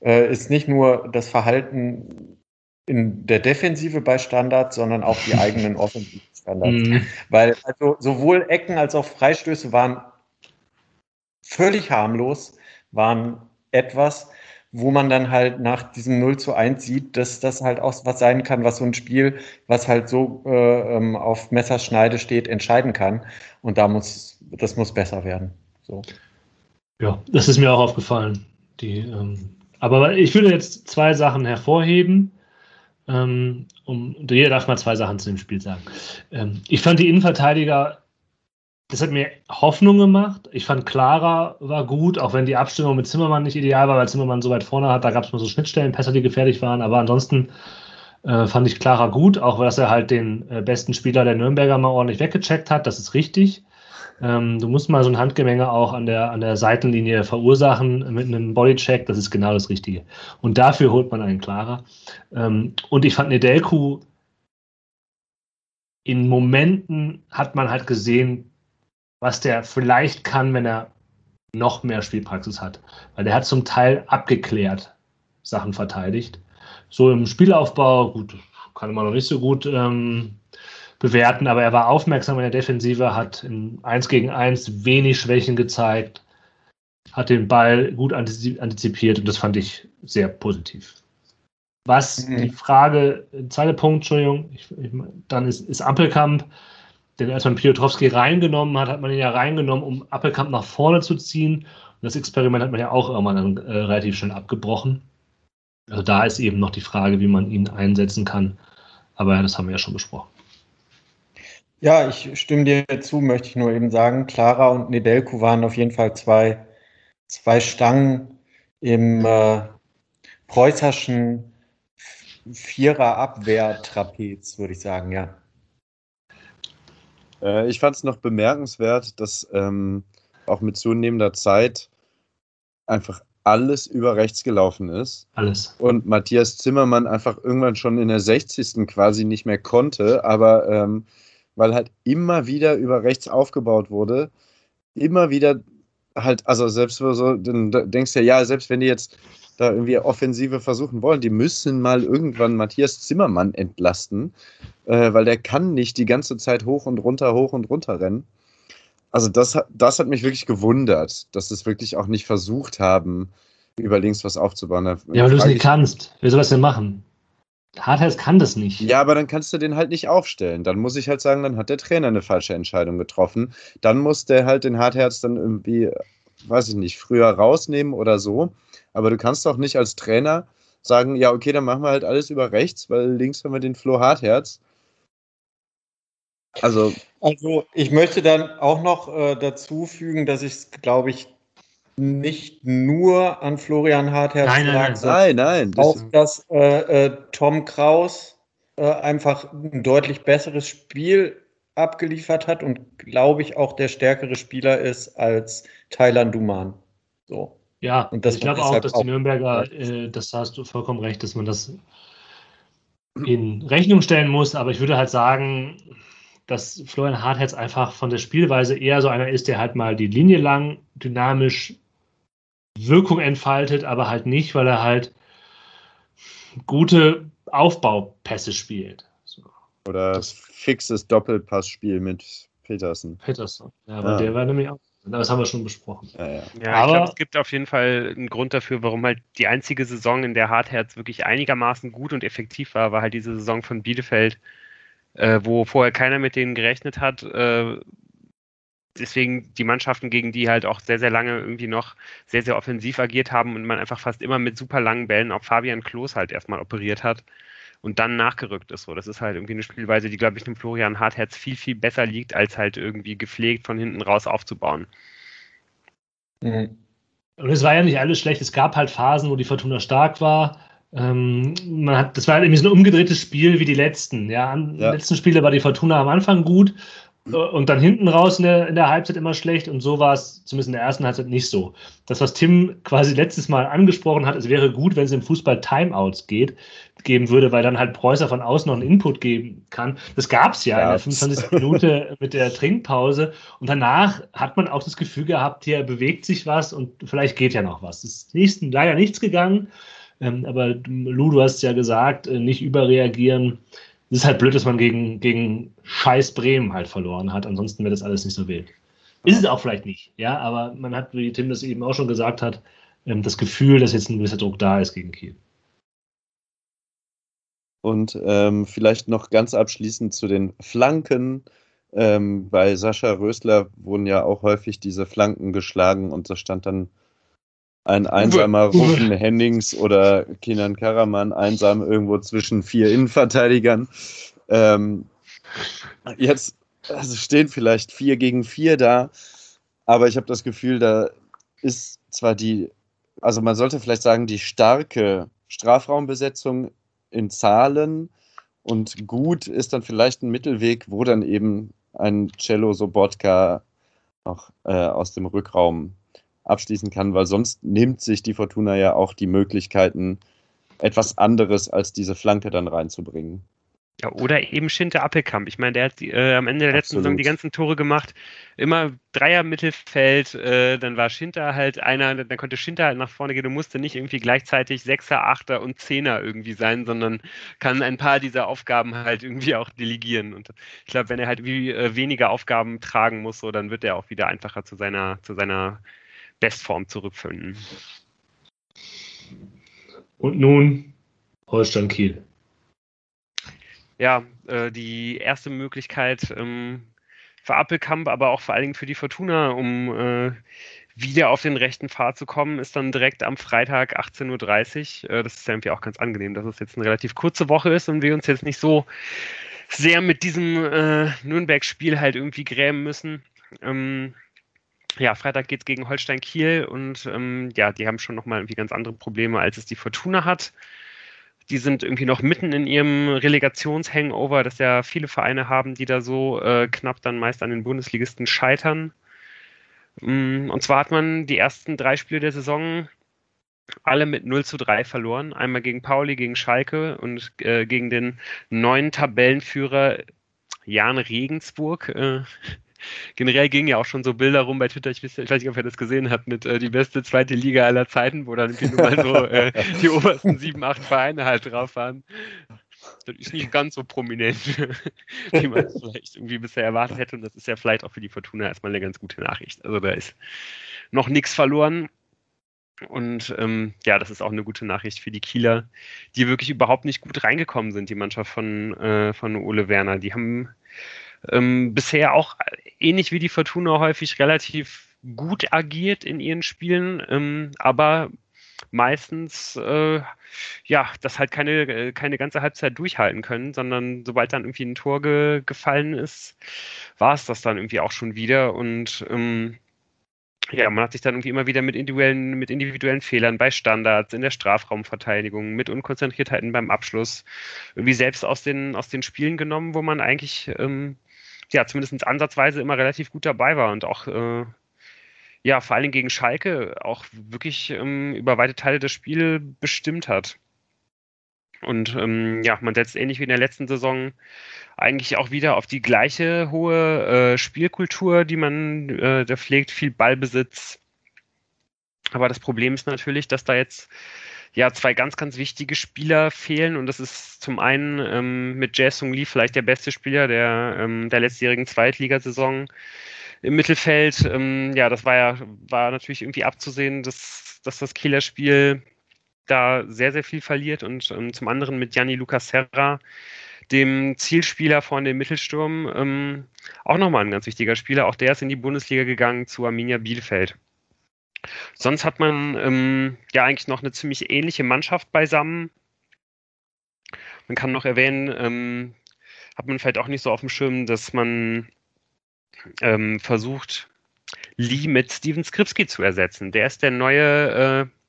äh, ist nicht nur das Verhalten in der Defensive bei Standards, sondern auch die eigenen Offensivstandards. Mhm. Weil also sowohl Ecken als auch Freistöße waren völlig harmlos, waren etwas, wo man dann halt nach diesem 0 zu 1 sieht, dass das halt auch was sein kann, was so ein Spiel, was halt so äh, ähm, auf Messerschneide steht, entscheiden kann. Und da muss, das muss besser werden. So. Ja, das ist mir auch aufgefallen. Die, ähm, aber ich würde jetzt zwei Sachen hervorheben. Ähm, um, jeder darf mal zwei Sachen zu dem Spiel sagen. Ähm, ich fand die Innenverteidiger das hat mir Hoffnung gemacht. Ich fand Clara war gut, auch wenn die Abstimmung mit Zimmermann nicht ideal war, weil Zimmermann so weit vorne hat. Da gab es mal so Schnittstellenpässe, die gefährlich waren. Aber ansonsten äh, fand ich Clara gut, auch weil er halt den äh, besten Spieler der Nürnberger mal ordentlich weggecheckt hat. Das ist richtig. Ähm, du musst mal so ein Handgemenge auch an der, an der Seitenlinie verursachen mit einem Bodycheck. Das ist genau das Richtige. Und dafür holt man einen Clara. Ähm, und ich fand Nedelku in Momenten hat man halt gesehen, was der vielleicht kann, wenn er noch mehr Spielpraxis hat. Weil der hat zum Teil abgeklärt Sachen verteidigt. So im Spielaufbau, gut, kann man noch nicht so gut ähm, bewerten, aber er war aufmerksam in der Defensive, hat in 1 gegen 1 wenig Schwächen gezeigt, hat den Ball gut antizipiert und das fand ich sehr positiv. Was mhm. die Frage, zweiter Punkt, Entschuldigung, ich, ich, dann ist, ist Ampelkamp denn als man Piotrowski reingenommen hat, hat man ihn ja reingenommen, um Appelkamp nach vorne zu ziehen. Und das Experiment hat man ja auch irgendwann dann, äh, relativ schnell abgebrochen. Also da ist eben noch die Frage, wie man ihn einsetzen kann. Aber das haben wir ja schon besprochen. Ja, ich stimme dir zu, möchte ich nur eben sagen. Clara und Nedelku waren auf jeden Fall zwei, zwei Stangen im äh, preußerschen Vierer-Abwehr-Trapez, würde ich sagen, ja. Äh, ich fand es noch bemerkenswert, dass ähm, auch mit zunehmender Zeit einfach alles über rechts gelaufen ist. Alles. Und Matthias Zimmermann einfach irgendwann schon in der 60. quasi nicht mehr konnte, aber ähm, weil halt immer wieder über rechts aufgebaut wurde, immer wieder halt, also selbst so, dann denkst du ja, ja, selbst wenn die jetzt da irgendwie Offensive versuchen wollen. Die müssen mal irgendwann Matthias Zimmermann entlasten, äh, weil der kann nicht die ganze Zeit hoch und runter, hoch und runter rennen. Also das, das hat mich wirklich gewundert, dass sie es wirklich auch nicht versucht haben, über links was aufzubauen. Ja, weil du es nicht kannst. Wie soll das denn machen? Hardheads kann das nicht. Ja, aber dann kannst du den halt nicht aufstellen. Dann muss ich halt sagen, dann hat der Trainer eine falsche Entscheidung getroffen. Dann muss der halt den Hardherz dann irgendwie, weiß ich nicht, früher rausnehmen oder so. Aber du kannst doch nicht als Trainer sagen, ja, okay, dann machen wir halt alles über rechts, weil links haben wir den Flo Hartherz. Also, also ich möchte dann auch noch äh, dazu fügen, dass ich es, glaube ich, nicht nur an Florian Hartherz nein, lag, nein, nein, nein, auch, dass äh, äh, Tom Kraus äh, einfach ein deutlich besseres Spiel abgeliefert hat und glaube ich auch der stärkere Spieler ist als Thailand Duman. So. Ja, und das ich glaube auch, dass die Nürnberger, äh, das hast du vollkommen recht, dass man das in Rechnung stellen muss, aber ich würde halt sagen, dass Florian Hartherz einfach von der Spielweise eher so einer ist, der halt mal die Linie lang dynamisch Wirkung entfaltet, aber halt nicht, weil er halt gute Aufbaupässe spielt. So. Oder das fixes Doppelpassspiel mit Petersen. Petersen, ja, aber ah. der war nämlich auch. Das haben wir schon besprochen. Ja, ja. ja aber, ich glaube, es gibt auf jeden Fall einen Grund dafür, warum halt die einzige Saison, in der Hartherz wirklich einigermaßen gut und effektiv war, war halt diese Saison von Bielefeld, äh, wo vorher keiner mit denen gerechnet hat, äh, deswegen die Mannschaften, gegen die halt auch sehr, sehr lange irgendwie noch sehr, sehr offensiv agiert haben und man einfach fast immer mit super langen Bällen auch Fabian Klos halt erstmal operiert hat und dann nachgerückt ist. So, das ist halt irgendwie eine Spielweise, die, glaube ich, dem Florian Hartherz viel, viel besser liegt, als halt irgendwie gepflegt von hinten raus aufzubauen. Mhm. Und es war ja nicht alles schlecht. Es gab halt Phasen, wo die Fortuna stark war. Ähm, man hat, das war halt irgendwie so ein umgedrehtes Spiel wie die letzten. Ja, an ja. letzten Spiele war die Fortuna am Anfang gut äh, und dann hinten raus in der, in der Halbzeit immer schlecht und so war es zumindest in der ersten Halbzeit nicht so. Das, was Tim quasi letztes Mal angesprochen hat, es wäre gut, wenn es im Fußball Timeouts geht, geben würde, weil dann halt Preußer von außen noch einen Input geben kann. Das gab es ja Gab's. in der 25. Minute mit der Trinkpause und danach hat man auch das Gefühl gehabt, hier bewegt sich was und vielleicht geht ja noch was. Es ist nächsten leider nichts gegangen, ähm, aber Lu, du hast ja gesagt, äh, nicht überreagieren es ist halt blöd, dass man gegen, gegen Scheiß Bremen halt verloren hat. Ansonsten wäre das alles nicht so wild. Ist es auch vielleicht nicht, ja, aber man hat, wie Tim das eben auch schon gesagt hat, ähm, das Gefühl, dass jetzt ein gewisser Druck da ist gegen Kiel. Und ähm, vielleicht noch ganz abschließend zu den Flanken. Ähm, bei Sascha Rösler wurden ja auch häufig diese Flanken geschlagen und da stand dann ein einsamer Rufen Hennings oder Kinan Karaman einsam irgendwo zwischen vier Innenverteidigern. Ähm, jetzt also stehen vielleicht vier gegen vier da, aber ich habe das Gefühl, da ist zwar die, also man sollte vielleicht sagen, die starke Strafraumbesetzung in Zahlen und gut ist dann vielleicht ein Mittelweg, wo dann eben ein Cello Sobotka noch äh, aus dem Rückraum abschließen kann, weil sonst nimmt sich die Fortuna ja auch die Möglichkeiten, etwas anderes als diese Flanke dann reinzubringen. Ja, oder eben Schinte Appelkamp. Ich meine, der hat äh, am Ende der letzten Absolut. Saison die ganzen Tore gemacht. Immer Dreier Mittelfeld, äh, dann war Schinter halt einer, dann konnte Schinter halt nach vorne gehen. Du musste nicht irgendwie gleichzeitig Sechser, Achter und Zehner irgendwie sein, sondern kann ein paar dieser Aufgaben halt irgendwie auch delegieren. Und ich glaube, wenn er halt wie, äh, weniger Aufgaben tragen muss, so, dann wird er auch wieder einfacher zu seiner, zu seiner Bestform zurückfinden. Und nun Holstein Kiel. Ja, äh, die erste Möglichkeit ähm, für Appelkamp, aber auch vor allen Dingen für die Fortuna, um äh, wieder auf den rechten Pfad zu kommen, ist dann direkt am Freitag 18.30 Uhr. Äh, das ist ja irgendwie auch ganz angenehm, dass es jetzt eine relativ kurze Woche ist und wir uns jetzt nicht so sehr mit diesem äh, Nürnberg-Spiel halt irgendwie grämen müssen. Ähm, ja, Freitag geht es gegen Holstein Kiel und ähm, ja, die haben schon nochmal irgendwie ganz andere Probleme, als es die Fortuna hat. Die sind irgendwie noch mitten in ihrem Relegationshangover, dass ja viele Vereine haben, die da so äh, knapp dann meist an den Bundesligisten scheitern. Mm, und zwar hat man die ersten drei Spiele der Saison alle mit 0 zu 3 verloren. Einmal gegen Pauli, gegen Schalke und äh, gegen den neuen Tabellenführer Jan Regensburg. Äh, generell gingen ja auch schon so Bilder rum bei Twitter, ich weiß, ich weiß nicht, ob ihr das gesehen habt, mit äh, die beste zweite Liga aller Zeiten, wo dann irgendwie nur mal so äh, die obersten sieben, acht Vereine halt drauf waren. Das ist nicht ganz so prominent, wie man es vielleicht irgendwie bisher erwartet hätte. Und das ist ja vielleicht auch für die Fortuna erstmal eine ganz gute Nachricht. Also da ist noch nichts verloren. Und ähm, ja, das ist auch eine gute Nachricht für die Kieler, die wirklich überhaupt nicht gut reingekommen sind, die Mannschaft von, äh, von Ole Werner. Die haben ähm, bisher auch ähnlich wie die Fortuna häufig relativ gut agiert in ihren Spielen, ähm, aber meistens äh, ja, das halt keine, äh, keine ganze Halbzeit durchhalten können, sondern sobald dann irgendwie ein Tor ge gefallen ist, war es das dann irgendwie auch schon wieder. Und ähm, ja, man hat sich dann irgendwie immer wieder mit individuellen, mit individuellen Fehlern bei Standards, in der Strafraumverteidigung, mit Unkonzentriertheiten beim Abschluss irgendwie selbst aus den, aus den Spielen genommen, wo man eigentlich ähm, ja zumindest ansatzweise immer relativ gut dabei war und auch äh, ja, vor allem gegen Schalke auch wirklich ähm, über weite Teile des Spiels bestimmt hat. Und ähm, ja, man setzt ähnlich wie in der letzten Saison eigentlich auch wieder auf die gleiche hohe äh, Spielkultur, die man äh, da pflegt, viel Ballbesitz. Aber das Problem ist natürlich, dass da jetzt ja zwei ganz, ganz wichtige Spieler fehlen. Und das ist zum einen ähm, mit Jason Lee vielleicht der beste Spieler der, ähm, der letztjährigen Zweitligasaison im Mittelfeld. Ähm, ja, das war ja war natürlich irgendwie abzusehen, dass, dass das Kieler Spiel da sehr, sehr viel verliert und ähm, zum anderen mit Gianni Lucas Serra, dem Zielspieler von dem Mittelsturm, ähm, auch nochmal ein ganz wichtiger Spieler. Auch der ist in die Bundesliga gegangen zu Arminia Bielefeld. Sonst hat man ähm, ja eigentlich noch eine ziemlich ähnliche Mannschaft beisammen. Man kann noch erwähnen, ähm, hat man vielleicht auch nicht so auf dem Schirm, dass man ähm, versucht, Lee mit Steven Skripski zu ersetzen. Der ist der neue äh,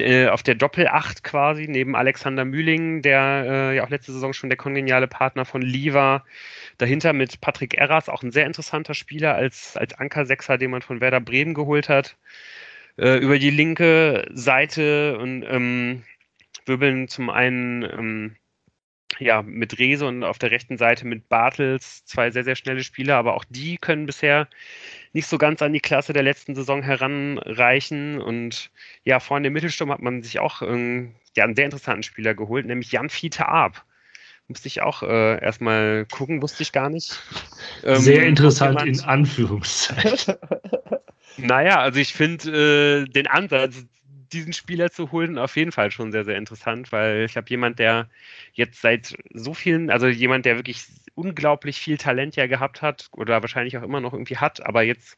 äh, auf der Doppel-8 quasi, neben Alexander Mühling, der äh, ja auch letzte Saison schon der kongeniale Partner von Lee war. Dahinter mit Patrick Erras, auch ein sehr interessanter Spieler als, als Anker-Sechser, den man von Werder Bremen geholt hat. Äh, über die linke Seite und ähm, wirbeln zum einen ähm, ja, mit Rese und auf der rechten Seite mit Bartels zwei sehr, sehr schnelle Spieler, aber auch die können bisher nicht so ganz an die Klasse der letzten Saison heranreichen. Und ja, vorne im Mittelsturm hat man sich auch ähm, ja, einen sehr interessanten Spieler geholt, nämlich Jan Fiete Arp. Musste ich auch äh, erstmal gucken, wusste ich gar nicht. Ähm, sehr interessant in Anführungszeichen. naja, also ich finde äh, den Ansatz, diesen Spieler zu holen, auf jeden Fall schon sehr, sehr interessant, weil ich habe jemand, der jetzt seit so vielen, also jemand, der wirklich unglaublich viel Talent ja gehabt hat oder wahrscheinlich auch immer noch irgendwie hat, aber jetzt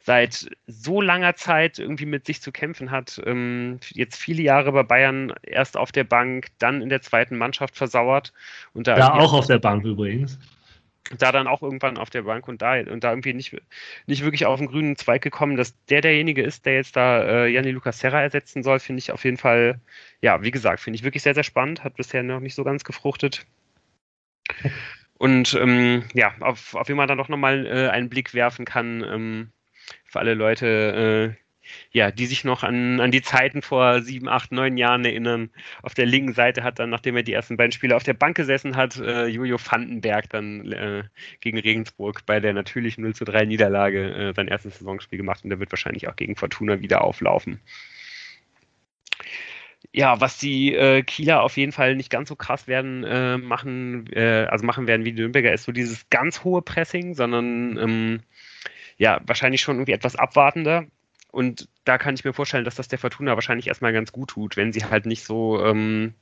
seit so langer Zeit irgendwie mit sich zu kämpfen hat. Ähm, jetzt viele Jahre bei Bayern erst auf der Bank, dann in der zweiten Mannschaft versauert. Und da ja, auch auf der Bank übrigens da dann auch irgendwann auf der Bank und da, und da irgendwie nicht, nicht wirklich auf den grünen Zweig gekommen, dass der derjenige ist, der jetzt da äh, Janni Lucas Serra ersetzen soll, finde ich auf jeden Fall, ja, wie gesagt, finde ich wirklich sehr, sehr spannend, hat bisher noch nicht so ganz gefruchtet. Und ähm, ja, auf, auf wen man dann doch nochmal äh, einen Blick werfen kann, ähm, für alle Leute, äh, ja, die sich noch an, an die Zeiten vor sieben, acht, neun Jahren erinnern. Auf der linken Seite hat dann, nachdem er die ersten beiden Spiele auf der Bank gesessen hat, äh, Jojo Vandenberg dann äh, gegen Regensburg bei der natürlichen 0 zu 3 Niederlage äh, sein erstes Saisonspiel gemacht und der wird wahrscheinlich auch gegen Fortuna wieder auflaufen. Ja, was die äh, Kieler auf jeden Fall nicht ganz so krass werden äh, machen, äh, also machen werden wie die Nürnberger, ist so dieses ganz hohe Pressing, sondern ähm, ja, wahrscheinlich schon irgendwie etwas abwartender und da kann ich mir vorstellen, dass das der Fortuna wahrscheinlich erstmal ganz gut tut, wenn sie halt nicht so ähm,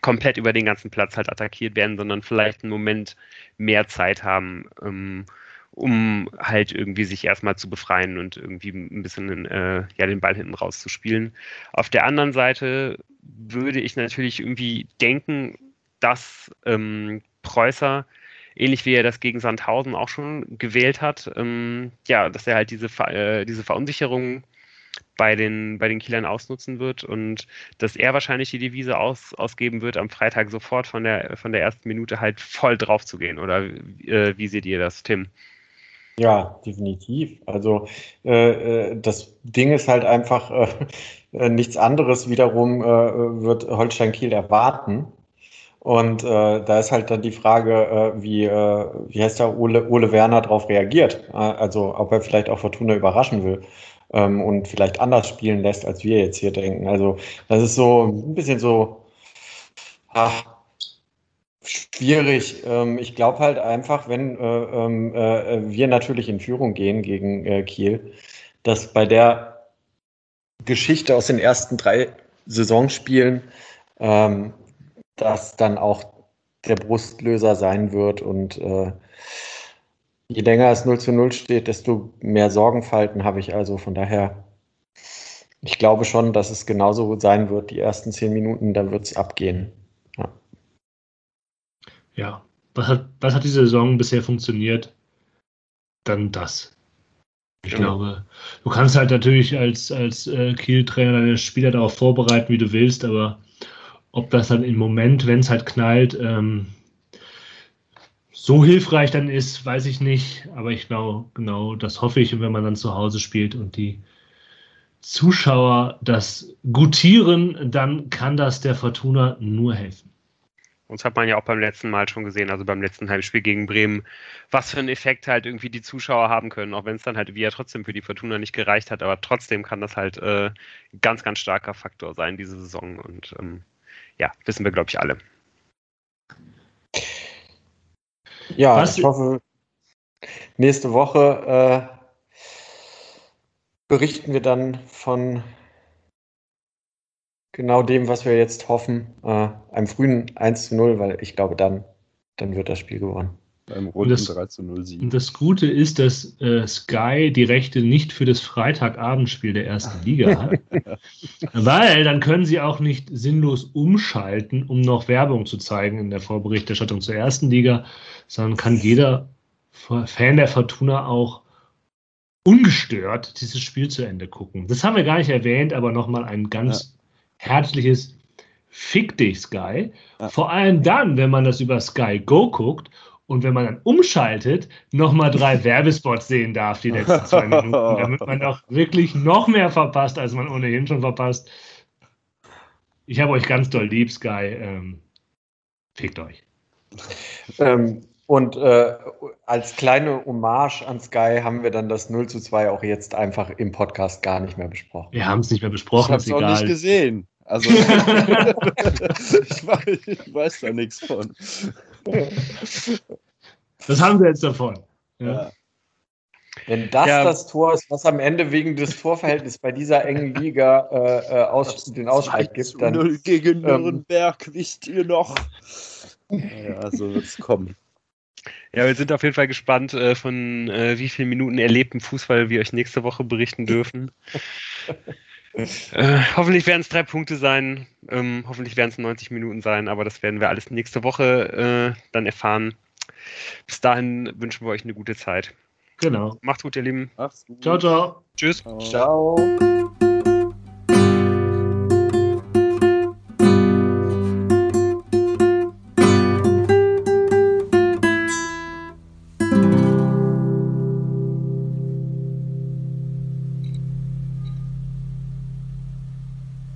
komplett über den ganzen Platz halt attackiert werden, sondern vielleicht einen Moment mehr Zeit haben, ähm, um halt irgendwie sich erstmal zu befreien und irgendwie ein bisschen äh, ja, den Ball hinten rauszuspielen. Auf der anderen Seite würde ich natürlich irgendwie denken, dass ähm, Preußer ähnlich wie er das gegen Sandhausen auch schon gewählt hat, ähm, ja, dass er halt diese, äh, diese Verunsicherung bei den, bei den Kielern ausnutzen wird und dass er wahrscheinlich die Devise aus, ausgeben wird, am Freitag sofort von der, von der ersten Minute halt voll drauf zu gehen. Oder äh, wie seht ihr das, Tim? Ja, definitiv. Also äh, äh das Ding ist halt einfach äh, nichts anderes wiederum äh, wird Holstein Kiel erwarten. Und äh, da ist halt dann die Frage, äh, wie, äh, wie heißt der Ole, Ole Werner darauf reagiert. Äh, also ob er vielleicht auch Fortuna überraschen will ähm, und vielleicht anders spielen lässt, als wir jetzt hier denken. Also das ist so ein bisschen so ach, schwierig. Ähm, ich glaube halt einfach, wenn äh, ähm, äh, wir natürlich in Führung gehen gegen äh, Kiel, dass bei der Geschichte aus den ersten drei Saisonspielen ähm, das dann auch der Brustlöser sein wird. Und äh, je länger es 0 zu 0 steht, desto mehr Sorgenfalten habe ich also. Von daher ich glaube schon, dass es genauso sein wird, die ersten zehn Minuten, dann wird es abgehen. Ja. ja. Was hat, was hat diese Saison bisher funktioniert? Dann das. Ich genau. glaube, du kannst halt natürlich als, als äh, Kiel-Trainer deine Spieler darauf vorbereiten, wie du willst, aber ob das dann im Moment, wenn es halt knallt, ähm, so hilfreich dann ist, weiß ich nicht. Aber ich glaube, genau, das hoffe ich. Und wenn man dann zu Hause spielt und die Zuschauer das gutieren, dann kann das der Fortuna nur helfen. Uns hat man ja auch beim letzten Mal schon gesehen, also beim letzten Heimspiel gegen Bremen, was für einen Effekt halt irgendwie die Zuschauer haben können, auch wenn es dann halt wie ja trotzdem für die Fortuna nicht gereicht hat, aber trotzdem kann das halt äh, ganz, ganz starker Faktor sein, diese Saison. Und ähm, ja, wissen wir, glaube ich, alle. Ja, was? ich hoffe, nächste Woche äh, berichten wir dann von genau dem, was wir jetzt hoffen, äh, einem frühen 1 zu 0, weil ich glaube, dann, dann wird das Spiel gewonnen. Beim runden das, 3 zu 0 Sieg. Und das Gute ist, dass äh, Sky die Rechte nicht für das Freitagabendspiel der ersten Liga hat. weil dann können sie auch nicht sinnlos umschalten, um noch Werbung zu zeigen in der Vorberichterstattung zur ersten Liga, sondern kann jeder Fan der Fortuna auch ungestört dieses Spiel zu Ende gucken. Das haben wir gar nicht erwähnt, aber nochmal ein ganz herzliches Fick dich, Sky. Ja. Vor allem dann, wenn man das über Sky Go guckt und wenn man dann umschaltet, nochmal drei Werbespots sehen darf, die letzten zwei Minuten, damit man doch wirklich noch mehr verpasst, als man ohnehin schon verpasst. Ich habe euch ganz doll lieb, Sky. Ähm, fickt euch. Ähm, und äh, als kleine Hommage an Sky haben wir dann das 0 zu 2 auch jetzt einfach im Podcast gar nicht mehr besprochen. Wir haben es nicht mehr besprochen. Ich habe es auch nicht gesehen. Also, ich, weiß, ich, weiß, da nichts von. Das haben wir jetzt davon. Ja. Ja. Wenn das ja. das Tor ist, was am Ende wegen des Torverhältnisses bei dieser engen Liga äh, äh aus, den Ausschlag gibt, dann. 0 gegen ähm, Nürnberg, ähm, wisst ihr noch? Ja, so wird es kommen. Ja, wir sind auf jeden Fall gespannt, äh, von äh, wie vielen Minuten erlebten Fußball wir euch nächste Woche berichten dürfen. Äh, hoffentlich werden es drei Punkte sein. Ähm, hoffentlich werden es 90 Minuten sein, aber das werden wir alles nächste Woche äh, dann erfahren. Bis dahin wünschen wir euch eine gute Zeit. Genau. Macht's gut, ihr Lieben. Macht's gut. Ciao, ciao. Tschüss. Ciao. ciao.